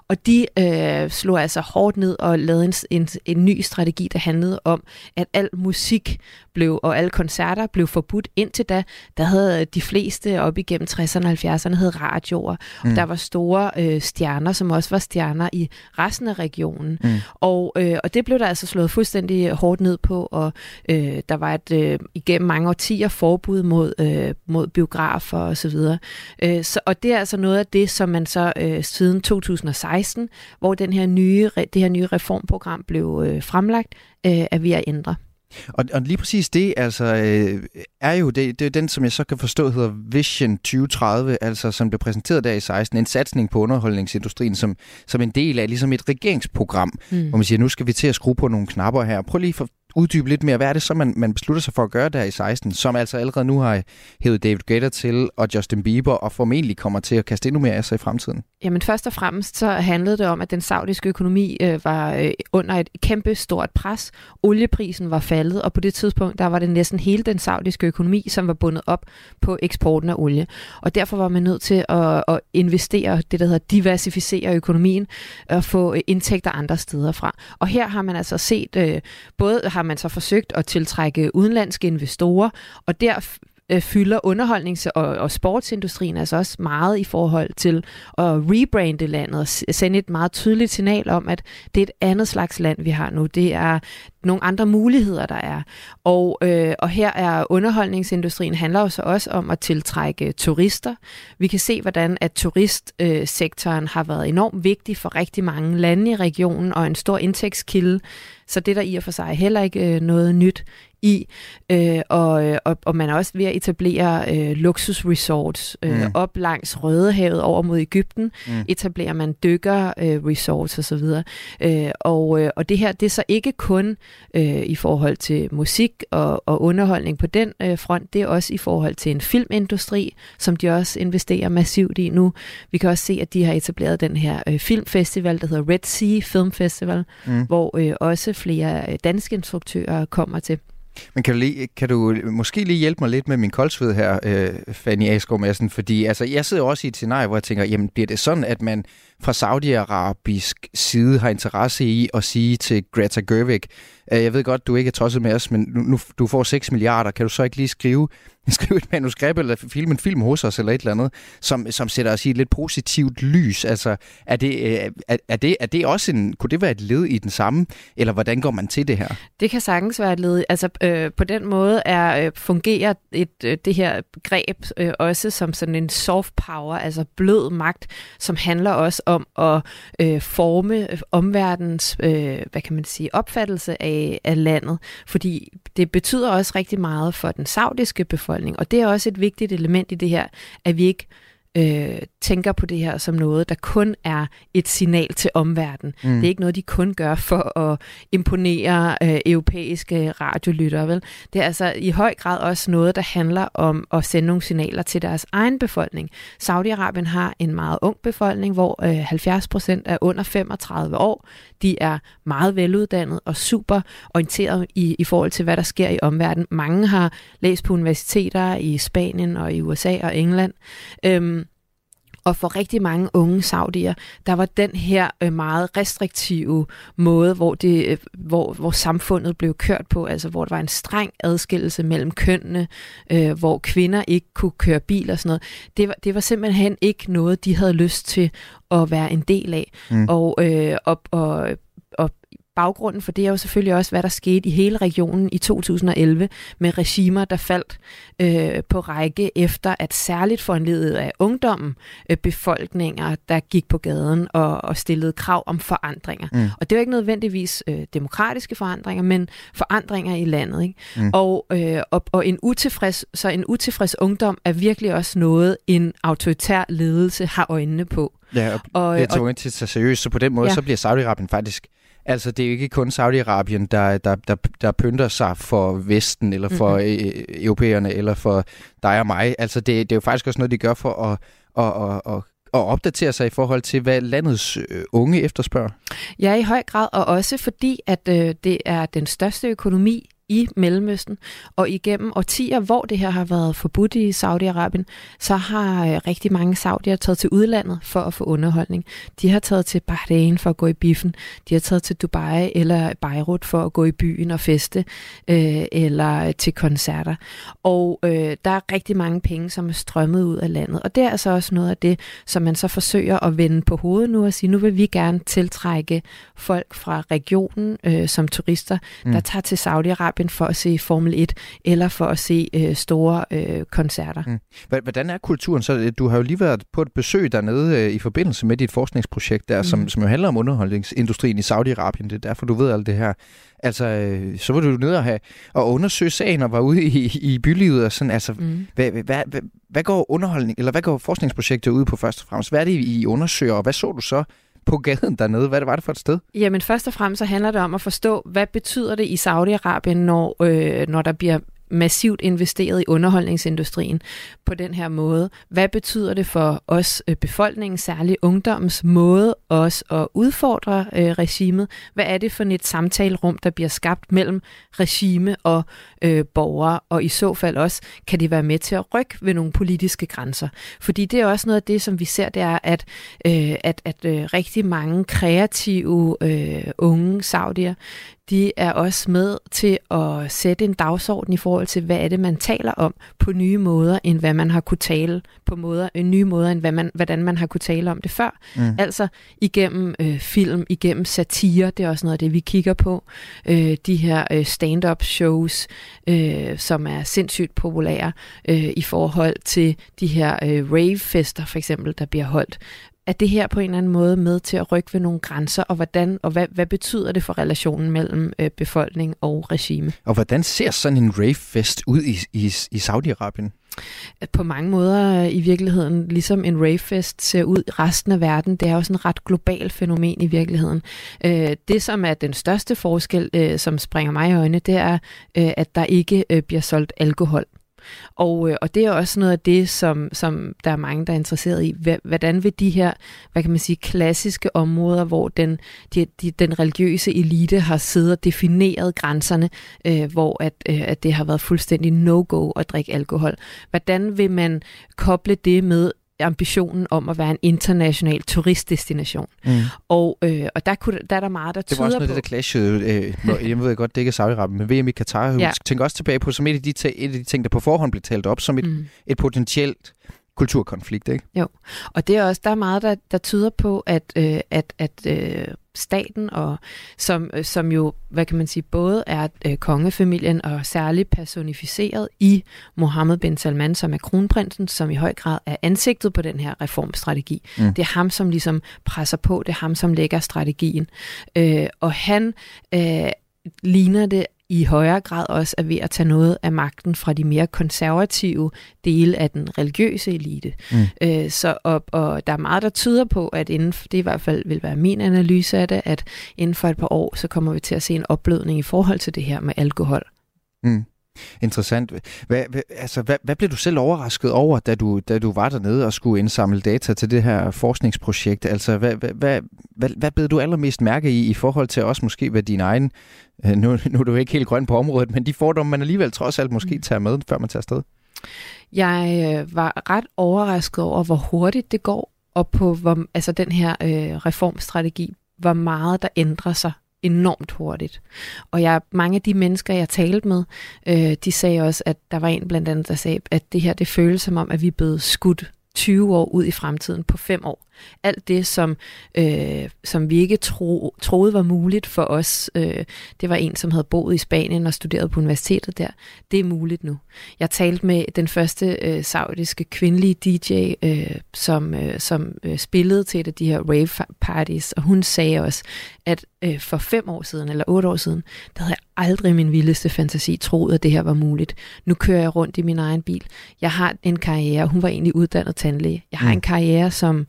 Speaker 11: og de øh, slog altså hårdt ned og lavede en, en, en ny strategi, der handlede om, at al musik blev, og alle koncerter blev forbudt. Indtil da, der havde de fleste op igennem 60'erne og 70'erne havde radioer, mm. og der var store øh, stjerner, som også var stjerner i resten af regionen. Mm. Og, øh, og det blev der altså slået fuldstændig hårdt ned på, og øh, der var et øh, igennem mange årtier forbud mod, øh, mod biografer og så videre. Øh, så, og det er altså noget af det, som man så øh, siden 2016, hvor den her nye, det her nye reformprogram blev øh, fremlagt, øh, er ved at ændre.
Speaker 3: Og, og lige præcis det, altså, øh, er jo det, det er den, som jeg så kan forstå hedder Vision 2030, altså som blev præsenteret der i 16, en satsning på underholdningsindustrien som, som en del af ligesom et regeringsprogram, mm. hvor man siger, nu skal vi til at skrue på nogle knapper her. Prøv lige for, uddybe lidt mere, hvad er det så, man, man beslutter sig for at gøre der i 16, som altså allerede nu har hævet David Guetta til, og Justin Bieber, og formentlig kommer til at kaste endnu mere af sig i fremtiden?
Speaker 11: Jamen først og fremmest så handlede det om, at den saudiske økonomi øh, var øh, under et kæmpe stort pres. Olieprisen var faldet, og på det tidspunkt, der var det næsten hele den saudiske økonomi, som var bundet op på eksporten af olie. Og derfor var man nødt til at, at investere, det der hedder diversificere økonomien, og få indtægter andre steder fra. Og her har man altså set, øh, både har man så forsøgt at tiltrække udenlandske investorer, og der øh, fylder underholdnings- og, og sportsindustrien altså også meget i forhold til at rebrande landet og sende et meget tydeligt signal om, at det er et andet slags land, vi har nu. Det er nogle andre muligheder, der er. Og, øh, og her er underholdningsindustrien handler jo så også om at tiltrække turister. Vi kan se, hvordan at turistsektoren øh, har været enormt vigtig for rigtig mange lande i regionen og en stor indtægtskilde. Så det er der i og for sig heller ikke øh, noget nyt i, øh, og, øh, og, og man er også ved at etablere øh, luksusresorts øh, mm. op langs Rødehavet over mod Ægypten, mm. etablerer man dykker øh, resorts osv. Øh, og, øh, og det her, det er så ikke kun øh, i forhold til musik og, og underholdning på den øh, front, det er også i forhold til en filmindustri, som de også investerer massivt i nu. Vi kan også se, at de har etableret den her øh, filmfestival, der hedder Red Sea Film Festival, mm. hvor øh, også flere øh, danske instruktører kommer til.
Speaker 3: Men kan du, lige, kan du måske lige hjælpe mig lidt med min koldsved her, øh, Fanny Asgaard Madsen? Fordi altså, jeg sidder også i et scenarie, hvor jeg tænker, jamen bliver det sådan, at man fra saudiarabisk side har interesse i at sige til Greta Gerwig, Øh, jeg ved godt, du ikke er tosset med os, men nu, nu du får 6 milliarder, kan du så ikke lige skrive, skrive et manuskript eller filme en film hos os eller et eller andet, som, som sætter os i et lidt positivt lys? Altså, er det, øh, er, er, det, er det også en, kunne det være et led i den samme, eller hvordan går man til det her?
Speaker 11: Det kan sagtens være et led. Altså, øh, på den måde er øh, fungerer et, øh, det her greb øh, også som sådan en soft power, altså blød magt, som handler også om at øh, forme omverdens, øh, hvad kan man sige, opfattelse af, af landet. Fordi det betyder også rigtig meget for den saudiske befolkning, og det er også et vigtigt element i det her, at vi ikke øh, tænker på det her som noget, der kun er et signal til omverdenen. Mm. Det er ikke noget, de kun gør for at imponere øh, europæiske radiolyttere. Vel? Det er altså i høj grad også noget, der handler om at sende nogle signaler til deres egen befolkning. Saudi-Arabien har en meget ung befolkning, hvor øh, 70 procent er under 35 år. De er meget veluddannet og super orienteret i, i forhold til, hvad der sker i omverdenen. Mange har læst på universiteter i Spanien og i USA og England. Øhm, og for rigtig mange unge saudier, der var den her øh, meget restriktive måde, hvor, det, øh, hvor, hvor samfundet blev kørt på, altså hvor der var en streng adskillelse mellem kønnene, øh, hvor kvinder ikke kunne køre bil og sådan noget. Det var, det var simpelthen ikke noget, de havde lyst til at være en del af. Mm. Og, øh, og, og, og baggrunden for det er jo selvfølgelig også, hvad der skete i hele regionen i 2011 med regimer, der faldt øh, på række efter, at særligt foranledet af ungdommen øh, befolkninger, der gik på gaden og, og stillede krav om forandringer. Mm. Og det var ikke nødvendigvis øh, demokratiske forandringer, men forandringer i landet. Ikke? Mm. Og, øh, og, og en utilfreds, så en utilfreds ungdom er virkelig også noget, en autoritær ledelse har øjnene på.
Speaker 3: Ja, og, og det er tvunget til at tage seriøst, så på den måde, ja. så bliver Saudi-Arabien faktisk Altså, det er jo ikke kun Saudi-Arabien, der, der, der, der pynter sig for Vesten, eller for mm-hmm. europæerne, eller for dig og mig. Altså, det, det er jo faktisk også noget, de gør for at, at, at, at at opdatere sig i forhold til, hvad landets øh, unge efterspørger?
Speaker 11: Ja, i høj grad, og også fordi, at øh, det er den største økonomi i Mellemøsten. Og igennem årtier, hvor det her har været forbudt i Saudi-Arabien, så har øh, rigtig mange saudier taget til udlandet for at få underholdning. De har taget til Bahrain for at gå i biffen. De har taget til Dubai eller Beirut for at gå i byen og feste, øh, eller til koncerter. Og øh, der er rigtig mange penge, som er strømmet ud af landet. Og det er altså også noget af det, som man så forsøger at vende på hovedet nu og sige, nu vil vi gerne tiltrække folk fra regionen øh, som turister, der mm. tager til Saudi-Arabien Australien for at se Formel 1, eller for at se øh, store øh, koncerter. Mm.
Speaker 3: Hvordan er kulturen så? Du har jo lige været på et besøg dernede øh, i forbindelse med dit forskningsprojekt der, mm. som, som jo handler om underholdningsindustrien i Saudi-Arabien. Det er derfor, du ved alt det her. Altså, øh, så var du nede og, have, og undersøge sagen og var ude i, i bylivet og sådan. Altså, mm. hvad, hvad, hvad, hvad går underholdning, eller hvad går forskningsprojektet ud på først og fremmest? Hvad er det, I undersøger, og hvad så du så på gaden dernede? Hvad var det for et sted?
Speaker 11: Jamen først og fremmest så handler det om at forstå, hvad betyder det i Saudi-Arabien, når, øh, når der bliver massivt investeret i underholdningsindustrien på den her måde. Hvad betyder det for os øh, befolkningen, særligt ungdommens måde også at udfordre øh, regimet? Hvad er det for et samtalerum, der bliver skabt mellem regime og øh, borgere? Og i så fald også, kan det være med til at rykke ved nogle politiske grænser? Fordi det er også noget af det, som vi ser, det er, at, øh, at, at øh, rigtig mange kreative øh, unge saudier, de er også med til at sætte en dagsorden i forhold til, hvad er det, man taler om på nye måder, end hvad man har kunne tale på måder, en nye måder, end hvad man, hvordan man har kunne tale om det før. Mm. Altså igennem øh, film, igennem satire, det er også noget af det, vi kigger på. Øh, de her øh, stand-up shows, øh, som er sindssygt populære øh, i forhold til de her øh, rave-fester, for eksempel, der bliver holdt er det her på en eller anden måde med til at rykke ved nogle grænser, og hvordan og hvad, hvad betyder det for relationen mellem øh, befolkning og regime?
Speaker 3: Og hvordan ser sådan en rave-fest ud i, i, i Saudi-Arabien?
Speaker 11: På mange måder i virkeligheden, ligesom en ravefest ser ud i resten af verden, det er sådan et ret globalt fænomen i virkeligheden. Øh, det, som er den største forskel, øh, som springer mig i øjnene, det er, øh, at der ikke bliver solgt alkohol. Og, øh, og det er også noget af det, som, som der er mange, der er interesseret i. Hvordan vil de her, hvad kan man sige, klassiske områder, hvor den, de, de, den religiøse elite har siddet og defineret grænserne, øh, hvor at, øh, at det har været fuldstændig no-go at drikke alkohol. Hvordan vil man koble det med ambitionen om at være en international turistdestination. Mm. Og, øh, og der, kunne, der er der meget, der
Speaker 3: tyder på... Det var også noget, på, det, der clashede. Øh, jeg ved godt, det ikke er saudi men VM i Katar. Ja. tænker også tilbage på som et af, de, et af de ting, der på forhånd blev talt op som et, mm. et potentielt kulturkonflikt, ikke?
Speaker 11: Jo, og det er også, der er meget, der, der tyder på, at, øh, at, at øh, staten, og som, øh, som jo, hvad kan man sige, både er øh, kongefamilien og særligt personificeret i Mohammed bin Salman, som er kronprinsen, som i høj grad er ansigtet på den her reformstrategi. Mm. Det er ham, som ligesom presser på, det er ham, som lægger strategien. Øh, og han øh, ligner det i højere grad også er ved at tage noget af magten fra de mere konservative dele af den religiøse elite. Mm. Øh, så og, og der er meget, der tyder på, at inden for, det i hvert fald vil være min analyse af det, at inden for et par år, så kommer vi til at se en opblødning i forhold til det her med alkohol.
Speaker 3: Mm. Interessant. Hvad, hvad, altså, hvad, hvad blev du selv overrasket over, da du, da du var dernede og skulle indsamle data til det her forskningsprojekt? Altså, hvad, hvad, hvad, hvad, hvad blev du allermest mærke i i forhold til også måske, hvad din egen, øh, nu, nu er du ikke helt grøn på området, men de fordomme, man alligevel trods alt måske mm. tager med, før man tager afsted?
Speaker 11: Jeg øh, var ret overrasket over, hvor hurtigt det går, og på hvor, altså den her øh, reformstrategi, hvor meget der ændrer sig enormt hurtigt. Og jeg, mange af de mennesker, jeg talte med, øh, de sagde også, at der var en blandt andet, der sagde, at det her, det føles som om, at vi er blevet skudt 20 år ud i fremtiden på 5 år. Alt det, som, øh, som vi ikke tro, troede var muligt for os, øh, det var en, som havde boet i Spanien og studeret på universitetet der. Det er muligt nu. Jeg talte med den første øh, saudiske kvindelige DJ, øh, som, øh, som øh, spillede til et af de her rave parties, og hun sagde også, at øh, for fem år siden, eller otte år siden, der havde jeg aldrig min vildeste fantasi troet, at det her var muligt. Nu kører jeg rundt i min egen bil. Jeg har en karriere, hun var egentlig uddannet tandlæge. Jeg har mm. en karriere, som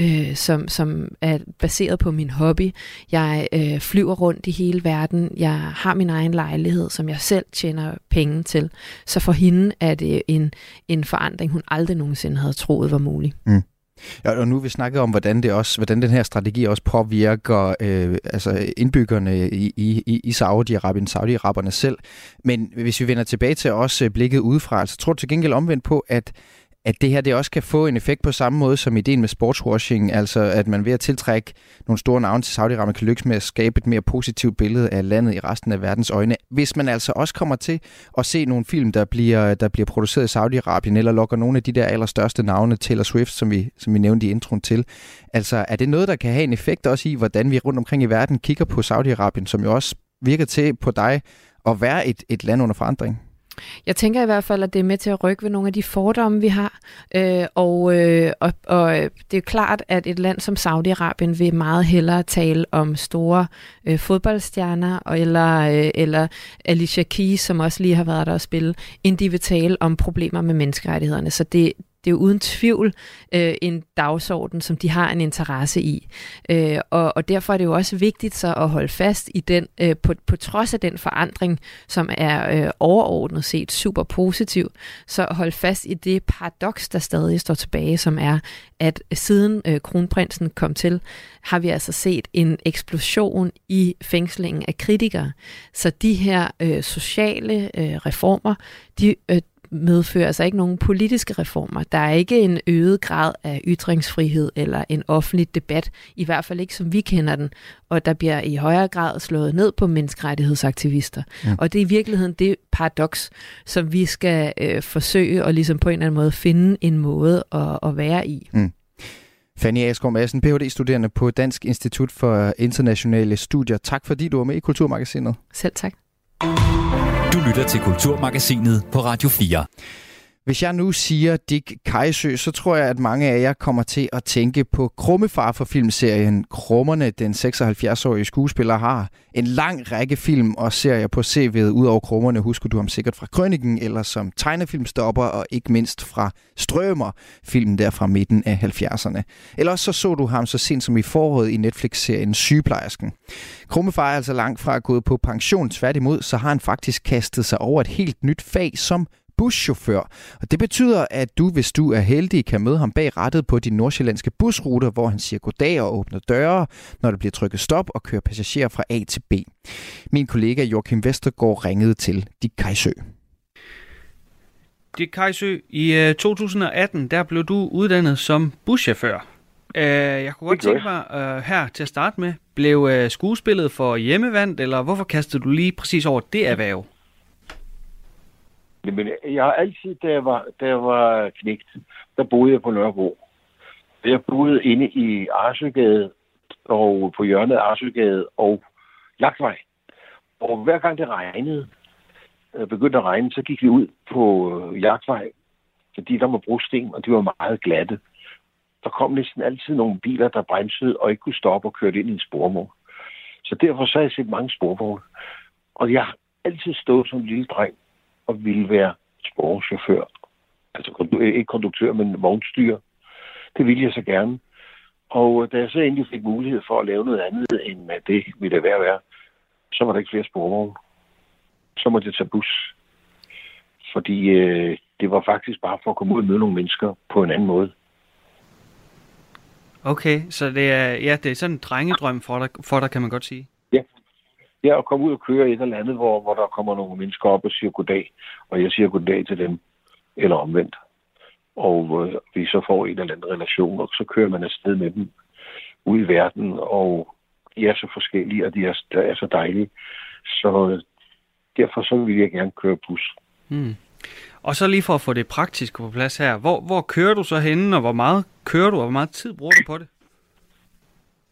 Speaker 11: øh, som, som er baseret på min hobby. Jeg øh, flyver rundt i hele verden. Jeg har min egen lejlighed, som jeg selv tjener penge til. Så for hende er det en, en forandring, hun aldrig nogensinde havde troet var mulig. Mm.
Speaker 3: Ja, og nu vi snakket om, hvordan, det også, hvordan den her strategi også påvirker øh, altså indbyggerne i, i, i Saudi-Arabien, Saudi-Araberne selv. Men hvis vi vender tilbage til også øh, blikket udefra, så tror du til gengæld omvendt på, at at det her det også kan få en effekt på samme måde som ideen med sportswashing, altså at man ved at tiltrække nogle store navne til Saudi-Arabien kan lykkes med at skabe et mere positivt billede af landet i resten af verdens øjne. Hvis man altså også kommer til at se nogle film, der bliver, der bliver produceret i Saudi-Arabien, eller lokker nogle af de der allerstørste navne, Taylor Swift, som vi, som vi nævnte i introen til, altså er det noget, der kan have en effekt også i, hvordan vi rundt omkring i verden kigger på Saudi-Arabien, som jo også virker til på dig at være et, et land under forandring?
Speaker 11: Jeg tænker i hvert fald, at det er med til at rykke ved nogle af de fordomme, vi har. Øh, og, øh, og, og øh, det er klart, at et land som Saudi-Arabien vil meget hellere tale om store øh, fodboldstjerner, eller, øh, eller Alicia Keys, som også lige har været der at spille, end de vil tale om problemer med menneskerettighederne. Så det, det er jo uden tvivl øh, en dagsorden, som de har en interesse i. Øh, og, og derfor er det jo også vigtigt så at holde fast i den, øh, på, på trods af den forandring, som er øh, overordnet set super positiv, så holde fast i det paradoks, der stadig står tilbage, som er, at siden øh, kronprinsen kom til, har vi altså set en eksplosion i fængslingen af kritikere. Så de her øh, sociale øh, reformer, de, øh, medfører altså ikke nogen politiske reformer. Der er ikke en øget grad af ytringsfrihed eller en offentlig debat, i hvert fald ikke som vi kender den, og der bliver i højere grad slået ned på menneskerettighedsaktivister. Ja. Og det er i virkeligheden det paradoks, som vi skal øh, forsøge at ligesom på en eller anden måde finde en måde at, at være i. Mm.
Speaker 3: Fanny Asgaard Madsen, Ph.D.-studerende på Dansk Institut for Internationale Studier. Tak fordi du var med i Kulturmagasinet.
Speaker 11: Selv tak.
Speaker 2: Lytter til Kulturmagasinet på Radio 4.
Speaker 3: Hvis jeg nu siger Dick Kajsø, så tror jeg, at mange af jer kommer til at tænke på Krummefar for filmserien. Krummerne, den 76-årige skuespiller, har en lang række film og serier på CV'et. Udover Krummerne husker du ham sikkert fra Krøniken, eller som tegnefilmstopper, og ikke mindst fra Strømer, filmen der fra midten af 70'erne. Eller så så du ham så sent som i foråret i Netflix-serien Sygeplejersken. Krummefar er altså langt fra gået på pension. Tværtimod, så har han faktisk kastet sig over et helt nyt fag som buschauffør. Og det betyder, at du, hvis du er heldig, kan møde ham bag rattet på de nordsjællandske busruter, hvor han siger goddag og åbner døre, når der bliver trykket stop og kører passagerer fra A til B. Min kollega Joachim Vestergaard ringede til Dick Kajsø.
Speaker 12: Dick Kajsø, i 2018 der blev du uddannet som buschauffør. Uh, jeg kunne godt tænke mig uh, her til at starte med, blev skuespillet for hjemmevand, eller hvorfor kastede du lige præcis over det erhverv?
Speaker 13: Jamen, jeg har altid, da jeg var, da jeg var knægt, der boede jeg på Nørrebro. Jeg boede inde i Arsøgade, og på hjørnet af Arsøgade og Jagtvej. Og hver gang det regnede, øh, begyndte at regne, så gik vi ud på øh, Jagtvej, fordi der var brosten, og de var meget glatte der kom næsten altid nogle biler, der bremsede og ikke kunne stoppe og kørte ind i en sporvogn. Så derfor så har jeg set mange sporvogne. Og jeg har altid stået som en lille dreng og ville være sporchauffør. Altså ikke konduktør, men vognstyrer. Det ville jeg så gerne. Og da jeg så endelig fik mulighed for at lave noget andet end det ville være være, så var der ikke flere sporvogne. Så måtte jeg tage bus. Fordi øh, det var faktisk bare for at komme ud og møde nogle mennesker på en anden måde.
Speaker 12: Okay, så det er, ja, det er sådan en drengedrøm for dig, for dig, kan man godt sige.
Speaker 13: Ja. Ja, at komme ud og køre et eller andet, hvor, hvor der kommer nogle mennesker op og siger goddag, og jeg siger goddag til dem, eller omvendt. Og øh, vi så får en eller anden relation, og så kører man afsted med dem ud i verden, og de er så forskellige, og de er, der er så dejlige. Så øh, derfor så vil jeg gerne køre bus.
Speaker 12: Hmm. Og så lige for at få det praktiske på plads her, hvor, hvor kører du så henne, og hvor meget kører du, og hvor meget tid bruger du på det?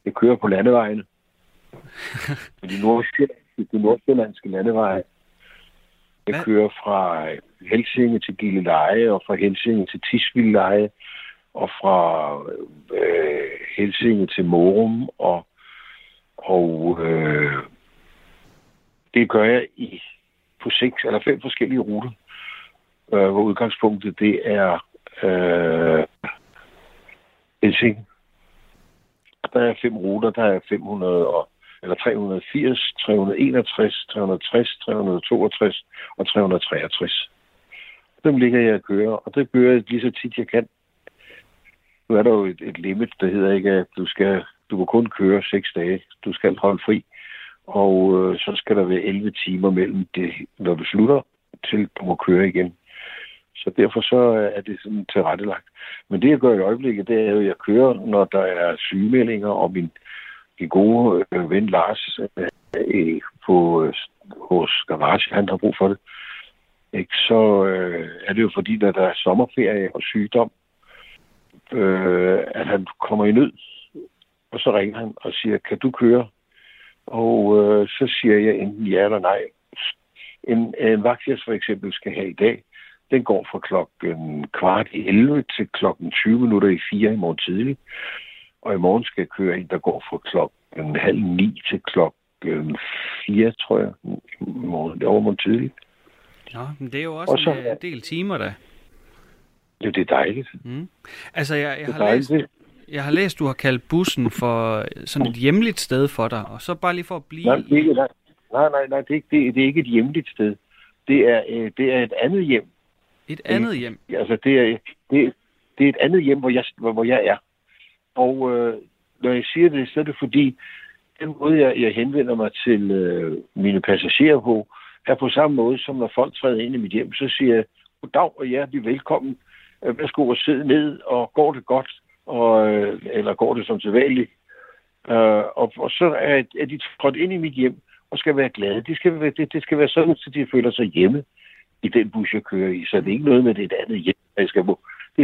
Speaker 13: Jeg kører på landevejene. De, nordsjællandske, de nordsjællandske landeveje. Jeg Hvad? kører fra Helsinge til Gilleleje, og fra Helsinge til Tisvildeleje, og fra øh, Helsinge til Morum, og, og øh, det gør jeg i på seks eller fem forskellige ruter øh, hvor udgangspunktet det er øh, Helsing. Der er fem ruter, der er 500 og, eller 380, 361, 360, 362 og 363. Dem ligger jeg og kører, og det kører jeg lige så tit jeg kan. Nu er der jo et, et limit, der hedder ikke, at du skal du må kun køre 6 dage. Du skal holde fri. Og øh, så skal der være 11 timer mellem det, når du slutter, til du må køre igen. Så derfor så er det sådan tilrettelagt. Men det, jeg gør i øjeblikket, det er jo, at jeg kører, når der er sygemeldinger, og min, de gode øh, ven Lars øh, på, øh, hos Garage, han har brug for det. Ikke? Så øh, er det jo fordi, når der er sommerferie og sygdom, øh, at han kommer i nød. Og så ringer han og siger, kan du køre? Og øh, så siger jeg enten ja eller nej. En, en vagtjæst for eksempel skal have i dag, den går fra klokken kvart i 11 til klokken 20 minutter i 4 i morgen tidlig. Og i morgen skal jeg køre en, der går fra klokken halv 9 til klokken 4, tror jeg. I morgen, det er morgen tidlig.
Speaker 12: Ja, men det er jo også, også en øh, del timer, da.
Speaker 13: Ja, det er dejligt.
Speaker 12: Mm. Altså, jeg, jeg, har læst, jeg har læst, du har kaldt bussen for sådan et hjemligt sted for dig, og så bare lige for at blive...
Speaker 13: Nej, det er ikke, nej, nej, nej, nej det, er ikke, det, det er ikke et hjemligt sted. Det er, øh, det er et andet hjem.
Speaker 12: Et andet hjem?
Speaker 13: Altså, det er, det, det er et andet hjem, hvor jeg, hvor jeg er. Og øh, når jeg siger det, så er det fordi, den måde, jeg, jeg henvender mig til øh, mine passagerer på, er på samme måde, som når folk træder ind i mit hjem, så siger jeg, goddag og hjertelig velkommen. Øh, værsgo at sidde ned, og går det godt, og, øh, eller går det som sædvanligt. Øh, og, og så er, er de trådt ind i mit hjem, og skal være glade. De skal være, det, det skal være sådan, så de føler sig hjemme i den bus, jeg kører i. Så det er ikke noget med det andet hjem, jeg skal på.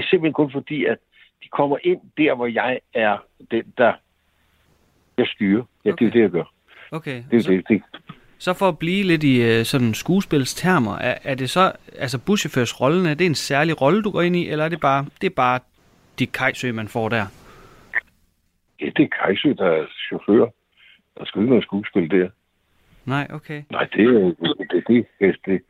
Speaker 13: Er simpelthen kun fordi, at de kommer ind der, hvor jeg er den, der jeg styrer. Ja, okay. det er det, jeg gør.
Speaker 12: Okay.
Speaker 13: Det er så, det, det.
Speaker 12: Så for at blive lidt i uh, sådan skuespilstermer, er, er det så, altså buschaufførs rollen, er det en særlig rolle, du går ind i, eller er det bare, det er bare de kajsø, man får der?
Speaker 13: Ja, det er kajsø, der er chauffør. Der skal ikke noget skuespil der.
Speaker 12: Nej, okay.
Speaker 13: Nej, det er det, det, det, det,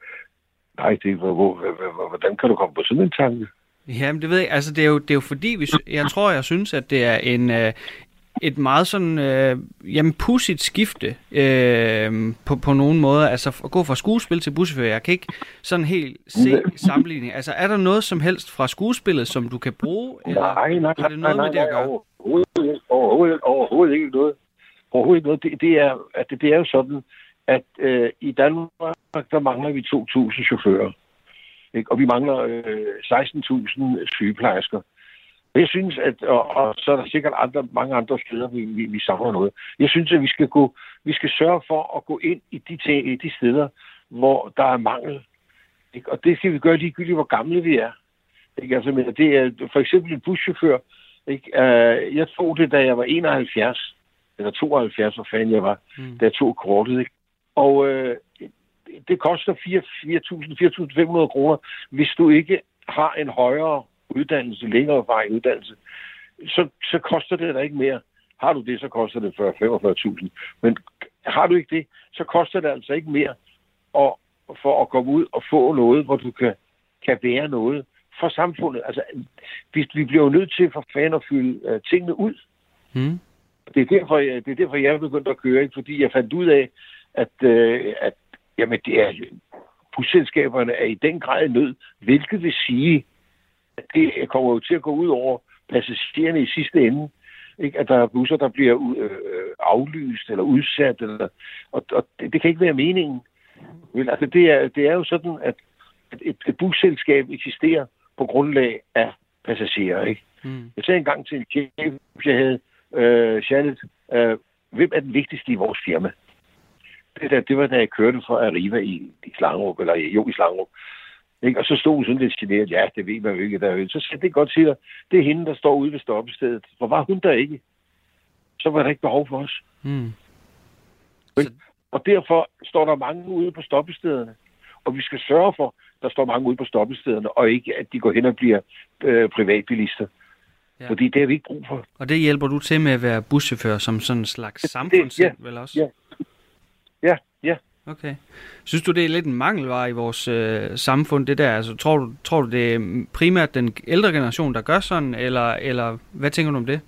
Speaker 13: Nej, det, hvor, hvor, hvordan kan du komme på sådan en tanke?
Speaker 12: Jamen, det ved jeg. Altså, det er jo, det er jo fordi, vi, jeg tror, jeg synes, at det er en, uh, et meget sådan, øh, jamen, pudsigt skifte øh, på, på nogen måde. Altså at gå fra skuespil til buschauffør. Jeg kan ikke sådan helt se sammenligning. Altså er der noget som helst fra skuespillet, som du kan bruge? Eller
Speaker 13: Nej, nej,
Speaker 12: har det noget
Speaker 13: nej,
Speaker 12: med det at
Speaker 13: nej,
Speaker 12: gøre?
Speaker 13: Overhovedet, overhovedet, overhovedet ikke noget. Overhovedet ikke noget. Det, det, er, at det, det er jo sådan, at øh, i Danmark, der mangler vi 2.000 chauffører. Ikke? Og vi mangler øh, 16.000 sygeplejersker. Og jeg synes, at, og, og så er der sikkert andre, mange andre steder, vi, vi, vi savner noget. Jeg synes, at vi skal, gå, vi skal sørge for at gå ind i de, ting, i de steder, hvor der er mangel. Ikke? Og det skal vi gøre ligegyldigt, hvor gamle vi er. Ikke? Altså, men det er for eksempel en buschauffør. Ikke? Uh, jeg tog det, da jeg var 71, eller 72, hvor fanden jeg var, mm. da jeg tog kortet. Ikke? Og uh, det koster 4.000-4.500 kroner, hvis du ikke har en højere uddannelse, længere vej uddannelse, så, så koster det da ikke mere. Har du det, så koster det 40-45.000. Men har du ikke det, så koster det altså ikke mere og, for at komme ud og få noget, hvor du kan, kan være noget for samfundet. Altså, vi, vi bliver jo nødt til for fanden at fylde uh, tingene ud.
Speaker 12: Mm.
Speaker 13: Det er, derfor, jeg, det er derfor, jeg er begyndt at køre, ikke? fordi jeg fandt ud af, at, uh, at jamen, det er, busselskaberne er i den grad nød, hvilket vil sige, at det kommer jo til at gå ud over passagererne i sidste ende. Ikke? At der er busser, der bliver øh, aflyst eller udsat. Eller, og og det, det kan ikke være meningen. Men, altså, det, er, det er jo sådan, at et, et busselskab eksisterer på grundlag af passagerer. Ikke?
Speaker 12: Mm.
Speaker 13: Jeg sagde engang til en chef, jeg havde, øh, Janet, øh, hvem er den vigtigste i vores firma? Det, der, det var, da jeg kørte fra Arriva i, i Slangerup, eller jo i Slangerup. Ikke? Og så stod hun sådan lidt generet, ja, det ved man jo ikke. Der. Så sagde det godt til dig, det er hende, der står ude ved stoppestedet. Hvor var hun der ikke? Så var der ikke behov for os.
Speaker 12: Mm.
Speaker 13: Så... Og derfor står der mange ude på stoppestederne. Og vi skal sørge for, der står mange ude på stoppestederne, og ikke, at de går hen og bliver øh, privatbilister. Ja. Fordi det har vi ikke brug for.
Speaker 12: Og det hjælper du til med at være buschauffør som sådan en slags samfundssind,
Speaker 13: ja,
Speaker 12: vel også?
Speaker 13: Ja, ja, ja.
Speaker 12: Okay. Synes du, det er lidt en mangelvare i vores øh, samfund, det der? Altså, tror, du, tror du, det er primært den ældre generation, der gør sådan, eller, eller hvad tænker du om det?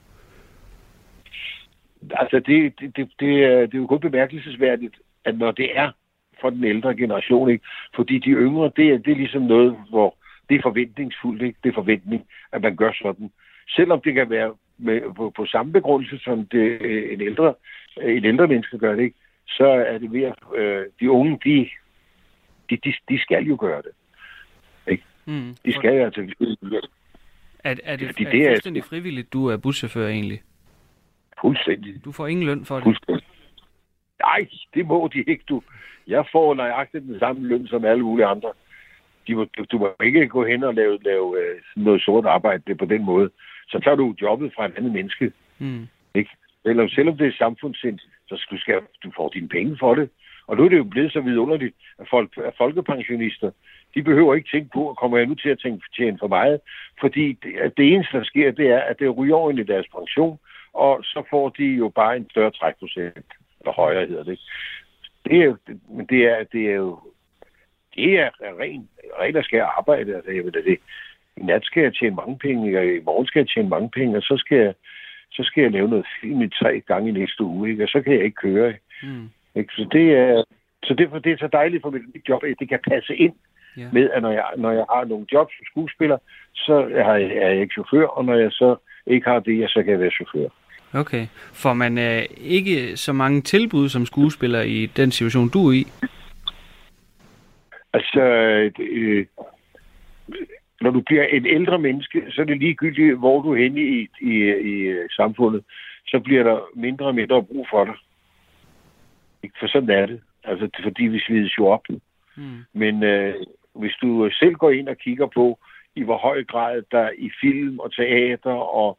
Speaker 13: Altså, det, det, det, det, er, det er jo kun bemærkelsesværdigt, at når det er for den ældre generation, ikke? fordi de yngre, det er, det er ligesom noget, hvor det er forventningsfuldt, ikke? det er forventning, at man gør sådan. Selvom det kan være med, på, på samme begrundelse, som det, en, ældre, en ældre menneske gør det, ikke? Så er det mere, øh, de unge, de, de, de, de skal jo gøre det. Ikke?
Speaker 12: Mm.
Speaker 13: De skal jo altså...
Speaker 12: Er, er det,
Speaker 13: Fordi
Speaker 12: er
Speaker 13: det
Speaker 12: det
Speaker 13: er-
Speaker 12: fuldstændig frivilligt, du er buschauffør egentlig?
Speaker 13: Fuldstændig.
Speaker 12: Du får ingen løn for det?
Speaker 13: Fuldstændig. Nej, det må de ikke, du. Jeg får nøjagtigt den samme løn som alle mulige andre. De må, du, du må ikke gå hen og lave, lave øh, noget sort arbejde det på den måde. Så tager du jobbet fra et andet menneske.
Speaker 12: Mm.
Speaker 13: Ikke? Eller selvom det er samfundssind, så skal skal, du får dine penge for det. Og nu er det jo blevet så vidunderligt, at, folk, at folkepensionister, de behøver ikke tænke på, at kommer jeg nu til at tænke tjene for meget, fordi det, det eneste, der sker, det er, at det ryger ind i deres pension, og så får de jo bare en større trækprocent, eller højere hedder det. Det er jo, men det er, det er jo, det er ren, ren og skær arbejde. Altså, jeg ved, det, i nat skal jeg tjene mange penge, og i morgen skal jeg tjene mange penge, og så skal jeg, så skal jeg lave noget film i tre gange i næste uge, ikke? og så kan jeg ikke køre.
Speaker 12: Mm.
Speaker 13: Ikke? Så det er, så derfor det er så dejligt for mit job, at det kan passe ind
Speaker 12: Ja.
Speaker 13: med, at når jeg, når jeg har nogle jobs som skuespiller, så er jeg, er jeg ikke chauffør, og når jeg så ikke har det, så kan jeg være chauffør.
Speaker 12: Okay. Får man øh, ikke så mange tilbud som skuespiller i den situation, du er i?
Speaker 13: Altså, øh, når du bliver et ældre menneske, så er det ligegyldigt, hvor du er henne i, i, i samfundet, så bliver der mindre og mindre brug for dig. Ikke? For sådan er det. Altså, det er fordi vi slides jo op.
Speaker 12: Mm.
Speaker 13: Men øh, hvis du selv går ind og kigger på, i hvor høj grad der i film og teater og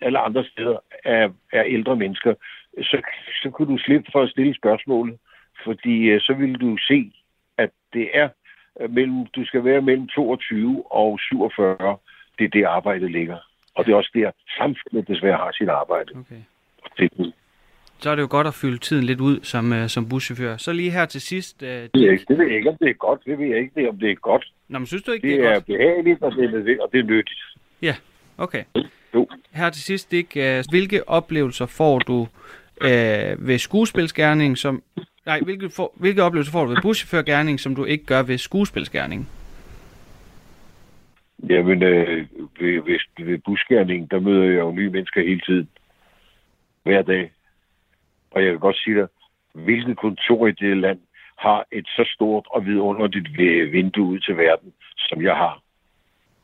Speaker 13: alle andre steder er, er ældre mennesker, så, så kunne du slippe for at stille spørgsmålet. Fordi øh, så vil du se, at det er mellem, du skal være mellem 22 og 47, det er det arbejdet ligger. Og det er også der, samfundet desværre har sit arbejde.
Speaker 12: Okay.
Speaker 13: Det,
Speaker 12: Så er det jo godt at fylde tiden lidt ud som, øh, som buschauffør. Så lige her til sidst. Øh,
Speaker 13: det, er ikke, det ved jeg ikke, om det er godt. Det ved jeg ikke, om det er godt.
Speaker 12: Nå, men synes du ikke,
Speaker 13: Det,
Speaker 12: det er
Speaker 13: er
Speaker 12: godt?
Speaker 13: behageligt, og det er, nødvendigt, og det er nyttigt.
Speaker 12: Ja, okay.
Speaker 13: Jo.
Speaker 12: Her til sidst, ikke, øh, hvilke oplevelser får du øh, ved skuespilsgærning, som... Nej, hvilke, for, hvilke oplevelser får du ved buschaufførgærning, som du ikke gør ved skuespilsgærning?
Speaker 13: Jamen, øh, ved, ved, ved busgærningen, der møder jeg jo nye mennesker hele tiden. Hver dag. Og jeg vil godt sige dig, hvilket kontor i det land har et så stort og vidunderligt vindue ud til verden, som jeg har.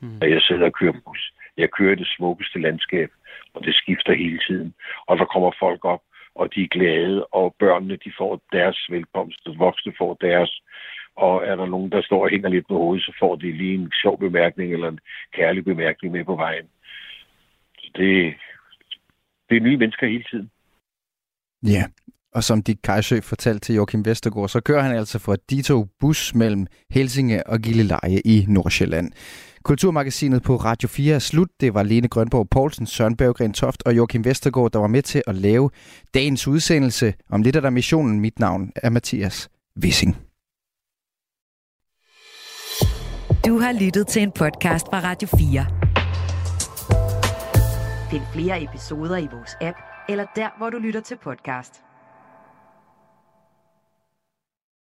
Speaker 13: Mm. Jeg sidder og kører bus. Jeg kører det smukkeste landskab, og det skifter hele tiden. Og der kommer folk op, og de er glade, og børnene de får deres velkomst, og voksne får deres. Og er der nogen, der står og hænger lidt på hovedet, så får de lige en sjov bemærkning eller en kærlig bemærkning med på vejen. Så det, det er nye mennesker hele tiden.
Speaker 3: Ja, og som Dick Kajsø fortalte til Joachim Vestergaard, så kører han altså for Dito bus mellem Helsinge og Gilleleje i Nordsjælland. Kulturmagasinet på Radio 4 er slut. Det var Lene Grønborg Poulsen, Søren Berggren Toft og Joachim Vestergaard, der var med til at lave dagens udsendelse. Om lidt er der missionen. Mit navn er Mathias Wissing.
Speaker 1: Du har lyttet til en podcast fra Radio 4. Find flere episoder i vores app, eller der, hvor du lytter til podcast.